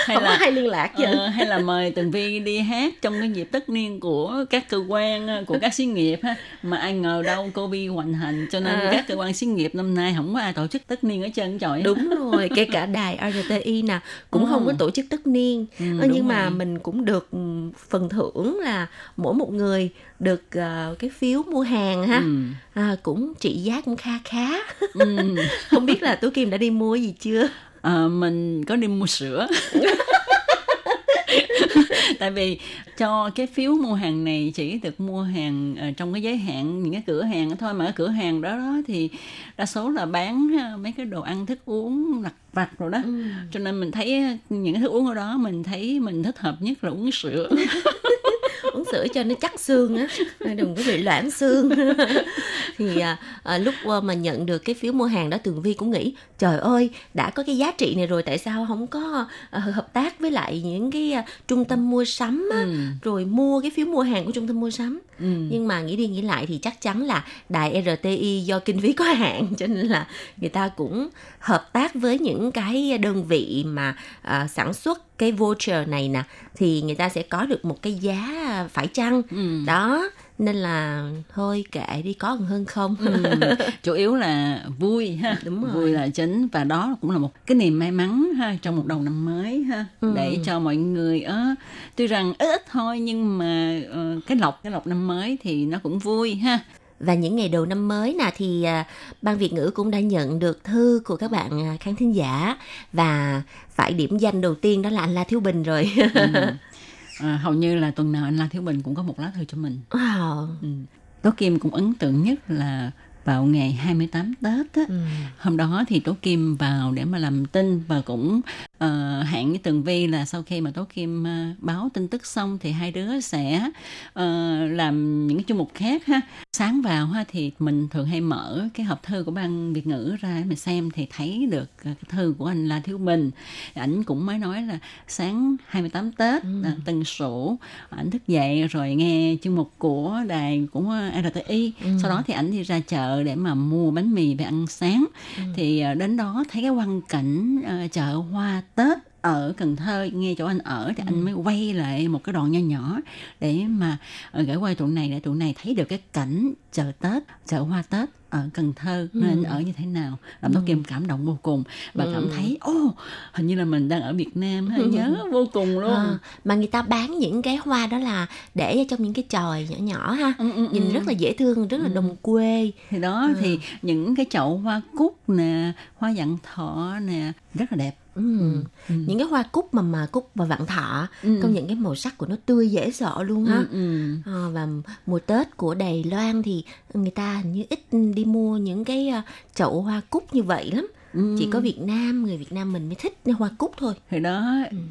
[SPEAKER 6] hay
[SPEAKER 9] không có
[SPEAKER 6] là
[SPEAKER 9] ai liên lạc
[SPEAKER 6] ờ, hay là mời Tường Vi đi hát trong cái dịp tất niên của các cơ quan ờ, của các xí nghiệp ha mà ai ngờ đâu Covid hoành hành cho nên
[SPEAKER 9] À.
[SPEAKER 6] các cơ quan xí nghiệp năm nay không có ai tổ chức tất niên ở chân trời
[SPEAKER 9] đúng rồi kể cả *laughs* đài RTI nè cũng
[SPEAKER 6] Ừ.
[SPEAKER 9] không có tổ chức tất niên
[SPEAKER 6] Ừ,
[SPEAKER 9] nhưng mà
[SPEAKER 6] rồi.
[SPEAKER 9] mình cũng được ừ, phần thưởng là mỗi một người được ờ, cái phiếu mua hàng ha.
[SPEAKER 6] Ừ.
[SPEAKER 9] à, cũng trị giá cũng kha khá.
[SPEAKER 6] Ừ. *laughs*
[SPEAKER 9] không biết là tú kim đã đi mua gì chưa?
[SPEAKER 6] Ờ, mình có đi mua sữa. *laughs* Tại vì cho cái phiếu mua hàng này chỉ được mua hàng ờ, trong cái giới hạn những cái cửa hàng thôi. Mà cái cửa hàng đó, đó thì đa số là bán ờ, mấy cái đồ ăn thức uống lặt vặt rồi đó. Cho nên mình thấy những cái thức uống ở đó mình thấy mình thích hợp nhất là uống sữa *laughs*
[SPEAKER 9] sữa cho nó chắc xương á đừng có bị loãng xương *laughs* thì à, à, lúc à, mà nhận được cái phiếu mua hàng đó tường vi cũng nghĩ trời ơi đã có cái giá trị này rồi tại sao không có à, hợp tác với lại những cái à, trung tâm mua sắm á,
[SPEAKER 6] Ừ.
[SPEAKER 9] rồi mua cái phiếu mua hàng của trung tâm mua sắm
[SPEAKER 6] Ừ.
[SPEAKER 9] nhưng mà nghĩ đi nghĩ lại thì chắc chắn là đài RTI do kinh phí có hạn cho nên là người ta cũng hợp tác với những cái đơn vị mà à, sản xuất cái voucher này nè thì người ta sẽ có được một cái giá phải chăng?
[SPEAKER 6] Ừ.
[SPEAKER 9] đó nên là thôi kệ đi có còn hơn không?
[SPEAKER 6] Ừ, *laughs* chủ yếu là vui ha.
[SPEAKER 9] Đúng rồi.
[SPEAKER 6] vui là chính. Và đó cũng là một cái niềm may mắn ha trong một đầu năm mới ha.
[SPEAKER 9] Ừ.
[SPEAKER 6] để cho mọi người ở tuy rằng ít ít thôi nhưng mà ờ, cái lộc cái lộc năm mới thì nó cũng vui ha
[SPEAKER 9] và những ngày đầu năm mới nè thì à, ban Việt ngữ cũng đã nhận được thư của các bạn à, khán thính giả và phải điểm danh đầu tiên đó là anh La Thiếu Bình rồi.
[SPEAKER 6] ừ. *laughs* à, hầu như là tuần nào anh La Thiếu Bình cũng có một lá thư cho mình
[SPEAKER 9] wow.
[SPEAKER 6] ừ. Tố Kim cũng ấn tượng nhất là vào ngày 28 Tết á,
[SPEAKER 9] Ừ.
[SPEAKER 6] hôm đó thì Tố Kim vào để mà làm tin và cũng uh, hẹn với Tường Vi là sau khi mà Tố Kim ờ, báo tin tức xong thì hai đứa sẽ ờ, làm những cái chương mục khác ha. Sáng vào ha thì mình thường hay mở cái hộp thư của ban Việt ngữ ra để mình xem thì thấy được cái thư của anh La Thiếu Bình. Ảnh cũng mới nói là sáng 28 Tết
[SPEAKER 9] Ừ.
[SPEAKER 6] ừ. Tân Sửu ảnh thức dậy rồi nghe chương mục của đài của RTI
[SPEAKER 9] Ừ.
[SPEAKER 6] sau đó thì ảnh đi ra chợ để mà mua bánh mì về ăn sáng
[SPEAKER 9] Ừ.
[SPEAKER 6] thì ờ, đến đó thấy cái quang cảnh ờ, chợ hoa Tết ở Cần Thơ nghe chỗ anh ở thì
[SPEAKER 9] Ừ.
[SPEAKER 6] anh mới quay lại một cái đoạn nho nhỏ để mà ờ, gửi qua tụi này để tụi này thấy được cái cảnh chợ Tết chợ hoa Tết ở Cần Thơ
[SPEAKER 9] Ừ.
[SPEAKER 6] nên ở như thế nào làm Tố Kim cảm động vô cùng và cảm
[SPEAKER 9] Ừ.
[SPEAKER 6] thấy ô hình như là mình đang ở Việt Nam ha, nhớ *laughs* vô cùng luôn
[SPEAKER 9] À, mà người ta bán những cái hoa đó là để trong những cái chòi nhỏ nhỏ ha.
[SPEAKER 6] Ừ, ừ,
[SPEAKER 9] Nhìn
[SPEAKER 6] ừ.
[SPEAKER 9] rất là dễ thương, rất là đồng quê.
[SPEAKER 6] thì đó thì những cái chậu hoa cúc nè hoa dặn thọ nè rất là đẹp
[SPEAKER 9] Ừ.
[SPEAKER 6] Ừ.
[SPEAKER 9] Những cái hoa cúc mà mà cúc và vạn thọ,
[SPEAKER 6] Ừ.
[SPEAKER 9] công nhận cái màu sắc của nó tươi dễ sợ luôn ha.
[SPEAKER 6] ừ, ừ.
[SPEAKER 9] À, và mùa Tết của Đài Loan thì người ta hình như ít đi mua những cái à, chậu hoa cúc như vậy lắm.
[SPEAKER 6] Ừ.
[SPEAKER 9] Chỉ có Việt Nam, người Việt Nam mình mới thích hoa cúc thôi.
[SPEAKER 6] thì đó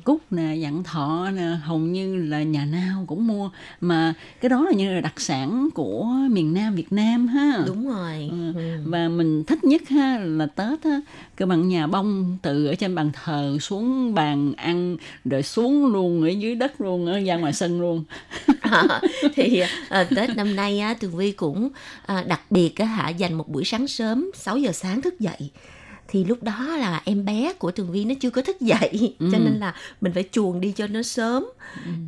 [SPEAKER 6] cúc nè dặn thọ nè hầu như là nhà nào cũng mua mà cái đó là như là đặc sản của miền Nam Việt Nam ha
[SPEAKER 9] Đúng rồi.
[SPEAKER 6] Ừ.
[SPEAKER 9] Ừ.
[SPEAKER 6] và mình thích nhất ha là Tết ha cái bằng nhà bông từ ở trên bàn thờ xuống bàn ăn rồi xuống luôn ở dưới đất luôn ở ra ngoài sân luôn
[SPEAKER 9] À, *laughs* thì à, Tết năm nay á, Tường Vi cũng à, đặc biệt á, hả dành một buổi sáng sớm 6 giờ sáng thức dậy thì lúc đó là em bé của Tường Vi nó chưa có thức dậy *laughs*
[SPEAKER 6] Ừ.
[SPEAKER 9] cho nên là mình phải chuồn đi cho nó sớm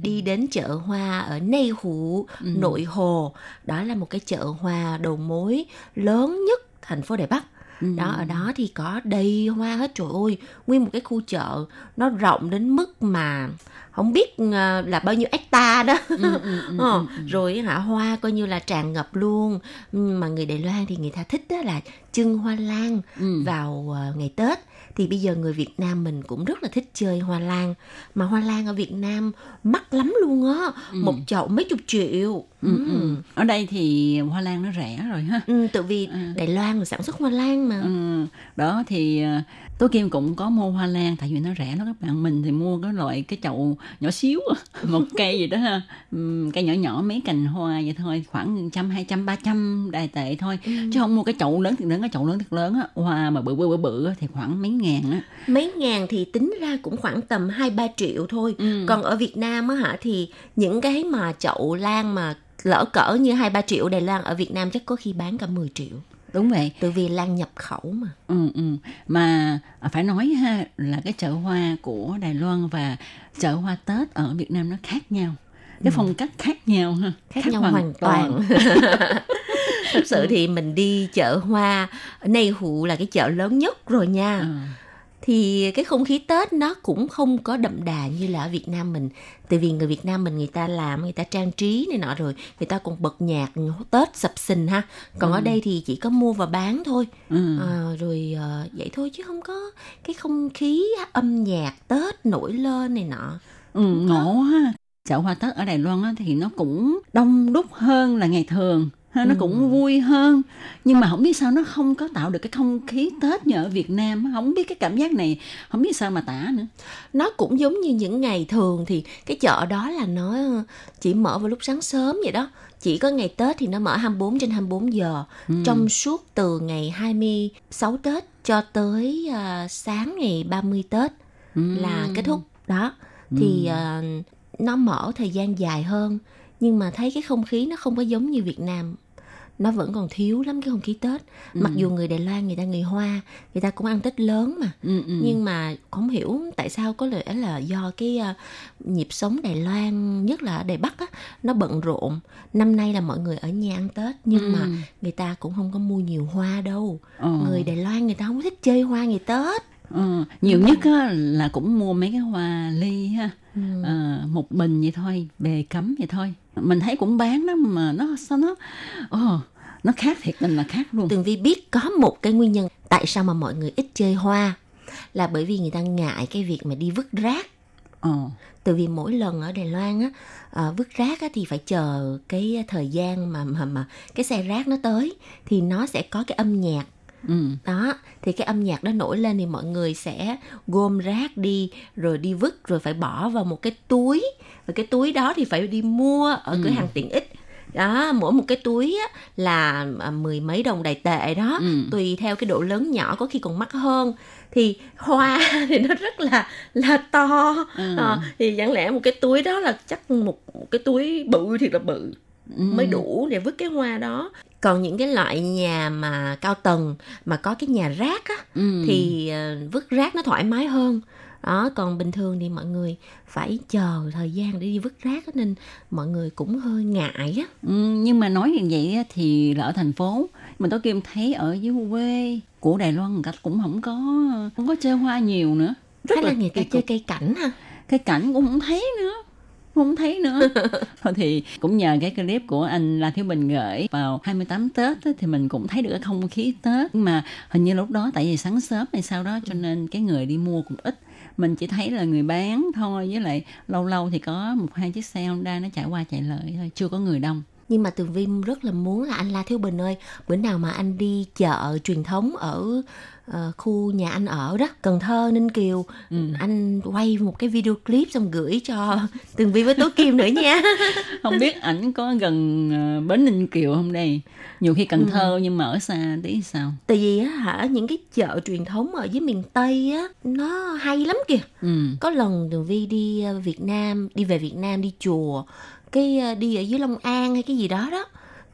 [SPEAKER 9] đi đến chợ hoa ở Nây Hụ
[SPEAKER 6] Ừ.
[SPEAKER 9] nội hồ đó là một cái chợ hoa đầu mối lớn nhất thành phố Đài Bắc
[SPEAKER 6] Ừ.
[SPEAKER 9] đó ở đó thì có đầy hoa hết trời ơi nguyên một cái khu chợ nó rộng đến mức mà không biết ờ, là bao nhiêu hecta đó.
[SPEAKER 6] Ừ, ừ, ừ, *laughs*
[SPEAKER 9] Ờ,
[SPEAKER 6] ừ, ừ.
[SPEAKER 9] rồi hả hoa coi như là tràn ngập luôn. Ừ, mà người Đài Loan thì người ta thích đó là trưng hoa lan
[SPEAKER 6] Ừ.
[SPEAKER 9] vào ờ, ngày Tết. Thì bây giờ người Việt Nam mình cũng rất là thích chơi hoa lan. Mà hoa lan ở Việt Nam mắc lắm luôn á một chậu mấy chục triệu.
[SPEAKER 6] Ừ, ừ. ở đây thì hoa lan nó rẻ rồi ha.
[SPEAKER 9] Ừ, tự vì Đài Loan là sản xuất hoa lan mà.
[SPEAKER 6] Ừ, đó thì Tố Kim cũng có mua hoa lan tại vì nó rẻ lắm các bạn mình thì mua cái loại cái chậu nhỏ xíu *laughs* một cây gì đó ha cây nhỏ nhỏ mấy cành hoa vậy thôi khoảng trăm hai trăm ba trăm đài tệ thôi chứ không mua cái chậu lớn thì lớn cái chậu lớn thật lớn á hoa mà bự bự bự bự thì khoảng mấy ngàn á
[SPEAKER 9] mấy ngàn thì tính ra cũng khoảng tầm 2-3 triệu thôi.
[SPEAKER 6] Ừ.
[SPEAKER 9] Còn ở Việt Nam á hả thì những cái mà chậu lan mà lỡ cỡ như 2-3 triệu Đài Loan ở Việt Nam chắc có khi bán cả 10 triệu.
[SPEAKER 6] Đúng vậy
[SPEAKER 9] Từ vì lan nhập khẩu mà.
[SPEAKER 6] ừ, ừ. mà à, phải nói ha là cái chợ hoa của Đài Loan và chợ hoa Tết ở Việt Nam nó khác nhau cái phong cách khác nhau ha
[SPEAKER 9] Khác, nhau hoàn toàn. *laughs* Thật sự thì mình đi chợ hoa Nay Hụ là cái chợ lớn nhất rồi nha.
[SPEAKER 6] Ờ.
[SPEAKER 9] thì cái không khí Tết nó cũng không có đậm đà như là ở Việt Nam mình. Tại vì người Việt Nam mình người ta làm, người ta trang trí này nọ rồi, người ta còn bật nhạc Tết sập sình ha. Còn ở đây thì chỉ có mua và bán thôi.
[SPEAKER 6] Ừ.
[SPEAKER 9] À, rồi ờ, vậy thôi chứ không có cái không khí âm nhạc Tết nổi lên này nọ.
[SPEAKER 6] Ừ, ngộ ha. Chợ hoa Tết ở Đài Loan á, thì nó cũng đông đúc hơn là ngày thường. Nó
[SPEAKER 9] Ừ.
[SPEAKER 6] cũng vui hơn nhưng mà không biết sao nó không có tạo được cái không khí Tết như ở Việt Nam không biết cái cảm giác này không biết sao mà tả nữa
[SPEAKER 9] Nó cũng giống như những ngày thường thì cái chợ đó là nó chỉ mở vào lúc sáng sớm vậy đó. Chỉ có ngày Tết thì nó mở 24 trên 24 giờ. Trong suốt từ ngày 26 Tết cho tới à, sáng ngày 30 Tết là kết thúc. Đó. Thì à, nó mở thời gian dài hơn. Nhưng mà thấy cái không khí nó không có giống như Việt Nam. nó vẫn còn thiếu lắm cái không khí Tết.
[SPEAKER 6] Ừ.
[SPEAKER 9] Mặc dù người Đài Loan, người ta người Hoa, người ta cũng ăn Tết lớn mà.
[SPEAKER 6] Ừ, ừ.
[SPEAKER 9] Nhưng mà không hiểu tại sao có lẽ là do cái ờ, nhịp sống Đài Loan, nhất là ở Đài Bắc á, nó bận rộn. Năm nay là mọi người ở nhà ăn Tết nhưng
[SPEAKER 6] Ừ.
[SPEAKER 9] mà người ta cũng không có mua nhiều hoa đâu.
[SPEAKER 6] Ờ.
[SPEAKER 9] Người Đài Loan người ta không thích chơi hoa ngày Tết.
[SPEAKER 6] Ờ, nhiều nhất á, là cũng mua mấy cái hoa ly ha
[SPEAKER 9] Ừ.
[SPEAKER 6] Ờ, một bình vậy thôi về cắm vậy thôi mình thấy cũng bán đó mà nó sao nó ờ, nó khác thiệt tình là khác luôn
[SPEAKER 9] Tường Vi biết có một cái nguyên nhân tại sao mà mọi người ít chơi hoa là bởi vì người ta ngại cái việc mà đi vứt rác.
[SPEAKER 6] ờ
[SPEAKER 9] Từ vì mỗi lần ở Đài Loan á à, vứt rác á, thì phải chờ cái thời gian mà mà mà cái xe rác nó tới thì nó sẽ có cái âm nhạc
[SPEAKER 6] ừ
[SPEAKER 9] đó thì cái âm nhạc đó nổi lên thì mọi người sẽ gom rác đi rồi đi vứt rồi phải bỏ vào một cái túi và cái túi đó thì phải đi mua ở cửa
[SPEAKER 6] Ừ.
[SPEAKER 9] hàng tiện ích đó mỗi một cái túi á, là à, mười mấy đồng đài tệ đó
[SPEAKER 6] Ừ.
[SPEAKER 9] tùy theo cái độ lớn nhỏ có khi còn mắc hơn thì hoa *laughs* thì nó rất là là to
[SPEAKER 6] Ừ.
[SPEAKER 9] Ờ, thì chẳng lẽ một cái túi đó là chắc một, một cái túi bự thì là bự
[SPEAKER 6] ừ.
[SPEAKER 9] mới đủ để vứt cái hoa đó. Còn những cái loại nhà mà cao tầng mà có cái nhà rác á
[SPEAKER 6] ừ.
[SPEAKER 9] thì ờ, vứt rác nó thoải mái hơn. Đó còn bình thường thì mọi người phải chờ thời gian để đi vứt rác á, nên mọi người cũng hơi ngại á.
[SPEAKER 6] Ừ, nhưng mà nói như vậy á, thì là ở thành phố mình tôi kim thấy ở dưới quê của Đài Loan người ta cũng không có không có chơi hoa nhiều nữa. Rất
[SPEAKER 9] hay là người ta chơi cây cảnh ha.
[SPEAKER 6] Cái cảnh cũng không thấy nữa không thấy nữa. Thôi *laughs* thì cũng nhờ cái clip của anh La Thiếu Bình gửi vào 28 Tết á, thì mình cũng thấy được cái không khí Tết. Nhưng mà hình như lúc đó tại vì sáng sớm hay sao đó cho nên cái người đi mua cũng ít. Mình chỉ thấy là người bán thôi với lại lâu lâu thì có một hai chiếc xe Honda nó chạy qua chạy lại thôi chưa có người đông.
[SPEAKER 9] Nhưng mà tường vi rất là muốn là anh la thiếu bình ơi bữa nào mà anh đi chợ truyền thống ở ờ, khu nhà anh ở đó cần thơ ninh kiều.
[SPEAKER 6] Ừ.
[SPEAKER 9] anh quay một cái video clip xong gửi cho *laughs* tường vi với tố kim nữa nha. *laughs*
[SPEAKER 6] Không biết ảnh có gần ờ, bến Ninh Kiều không đây? Nhiều khi Cần Thơ nhưng mà ở xa tí sao?
[SPEAKER 9] Tại vì á hả những cái chợ truyền thống ở dưới miền tây á nó hay lắm kìa.
[SPEAKER 6] Ừ.
[SPEAKER 9] Có lần tường vi đi ờ, việt nam đi về việt nam đi chùa cái đi ở dưới long an hay cái gì đó đó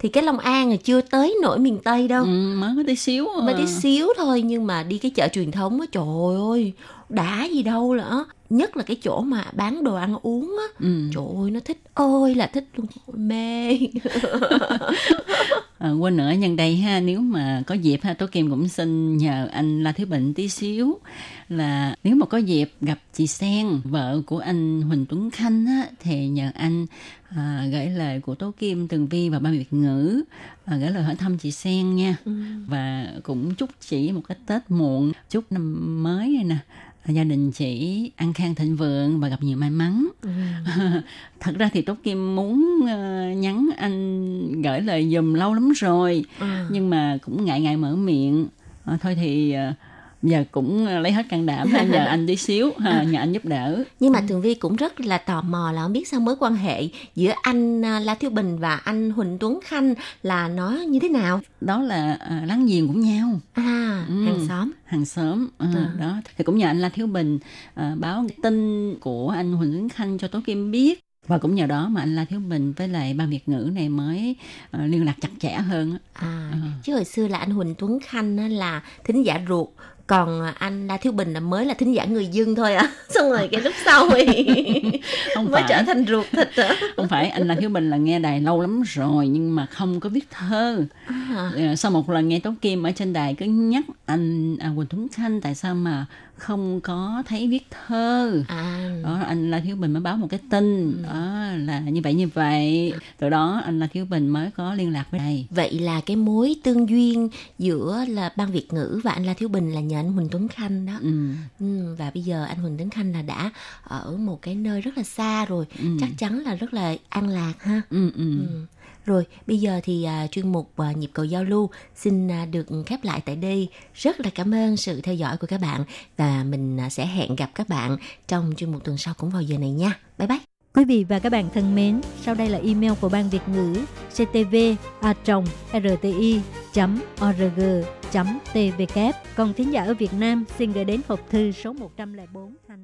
[SPEAKER 9] thì cái long an là chưa tới nổi miền tây đâu
[SPEAKER 6] ừ, mới tí xíu à.
[SPEAKER 9] mới tí xíu thôi nhưng mà đi cái chợ truyền thống á trời ơi đã gì đâu là nhất là cái chỗ mà bán đồ ăn uống á
[SPEAKER 6] ừ.
[SPEAKER 9] trời ơi nó thích ơi là thích luôn mê *laughs*
[SPEAKER 6] À, quên nữa nhân đây ha nếu mà có dịp ha tố kim cũng xin nhờ anh la thiếu bệnh tí xíu là nếu mà có dịp gặp chị sen vợ của anh huỳnh tuấn khanh á thì nhờ anh à, gửi lời của tố kim tường vi và ban việt ngữ à, gửi lời hỏi thăm chị sen nha. Và cũng chúc chị một cái tết muộn chúc năm mới này nè. À, gia đình chị an khang thịnh vượng và gặp nhiều may mắn. *laughs* Thật ra thì tốt kim muốn ờ, nhắn anh gửi lời dùm lâu lắm rồi.
[SPEAKER 9] À.
[SPEAKER 6] nhưng mà cũng ngại ngại mở miệng. Ờ, thôi thì ờ, giờ cũng lấy hết can đảm ha, nhờ anh tí xíu ha, nhờ anh giúp đỡ.
[SPEAKER 9] Nhưng mà tường vi cũng rất là tò mò là không biết sao mối quan hệ giữa anh à, la thiếu bình và anh huỳnh tuấn khanh là nó như thế nào?
[SPEAKER 6] Đó là ờ, láng giềng của nhau.
[SPEAKER 9] À
[SPEAKER 6] Ừ.
[SPEAKER 9] hàng xóm.
[SPEAKER 6] hàng xóm ờ,
[SPEAKER 9] À.
[SPEAKER 6] đó. Thì cũng nhờ anh La Thiếu Bình ờ, báo tin của anh Huỳnh Tuấn Khanh cho Tố Kim biết. Và cũng nhờ đó mà anh La Thiếu Bình với lại ban Việt ngữ này mới ờ, liên lạc chặt chẽ hơn
[SPEAKER 9] à
[SPEAKER 6] À.
[SPEAKER 9] chứ hồi xưa là anh huỳnh tuấn khanh là thính giả ruột còn à, anh la thiếu bình là mới là thính giả người dân thôi à *laughs* xong rồi cái lúc sau thì *laughs*
[SPEAKER 6] không
[SPEAKER 9] mới
[SPEAKER 6] phải.
[SPEAKER 9] trở thành ruột thịt á.
[SPEAKER 6] Không phải anh La Thiếu Bình là nghe đài lâu lắm rồi nhưng mà không có viết thơ.
[SPEAKER 9] À,
[SPEAKER 6] Ờ, sau một lần nghe Tố Kim ở trên đài cứ nhắc anh à, Huỳnh Tuấn Khanh tại sao mà không có thấy viết thơ.
[SPEAKER 9] À.
[SPEAKER 6] Đó anh La Thiếu Bình mới báo một cái tin. Đó là như vậy như vậy. Từ đó anh La Thiếu Bình mới có liên lạc với đài
[SPEAKER 9] vậy là cái mối tương duyên giữa là ban việt ngữ và anh la thiếu bình là nhờ anh huỳnh tuấn khanh đó.
[SPEAKER 6] Ừ.
[SPEAKER 9] ừ, và bây giờ anh huỳnh tuấn khanh là đã ở một cái nơi rất là xa rồi.
[SPEAKER 6] Ừ.
[SPEAKER 9] chắc chắn là rất là an lạc ha.
[SPEAKER 6] Ừ, ừ.
[SPEAKER 9] Ừ. Rồi, bây giờ thì à, chuyên mục à, nhịp cầu giao lưu xin à, được khép lại tại đây. Rất là cảm ơn sự theo dõi của các bạn và mình à, sẽ hẹn gặp các bạn trong chuyên mục tuần sau cũng vào giờ này nha. Bye bye.
[SPEAKER 10] Quý vị và các bạn thân mến, sau đây là email của Ban Việt ngữ ctv a rti org tvk Còn thính giả ở Việt Nam xin gửi đến hộp thư số 104 Thanh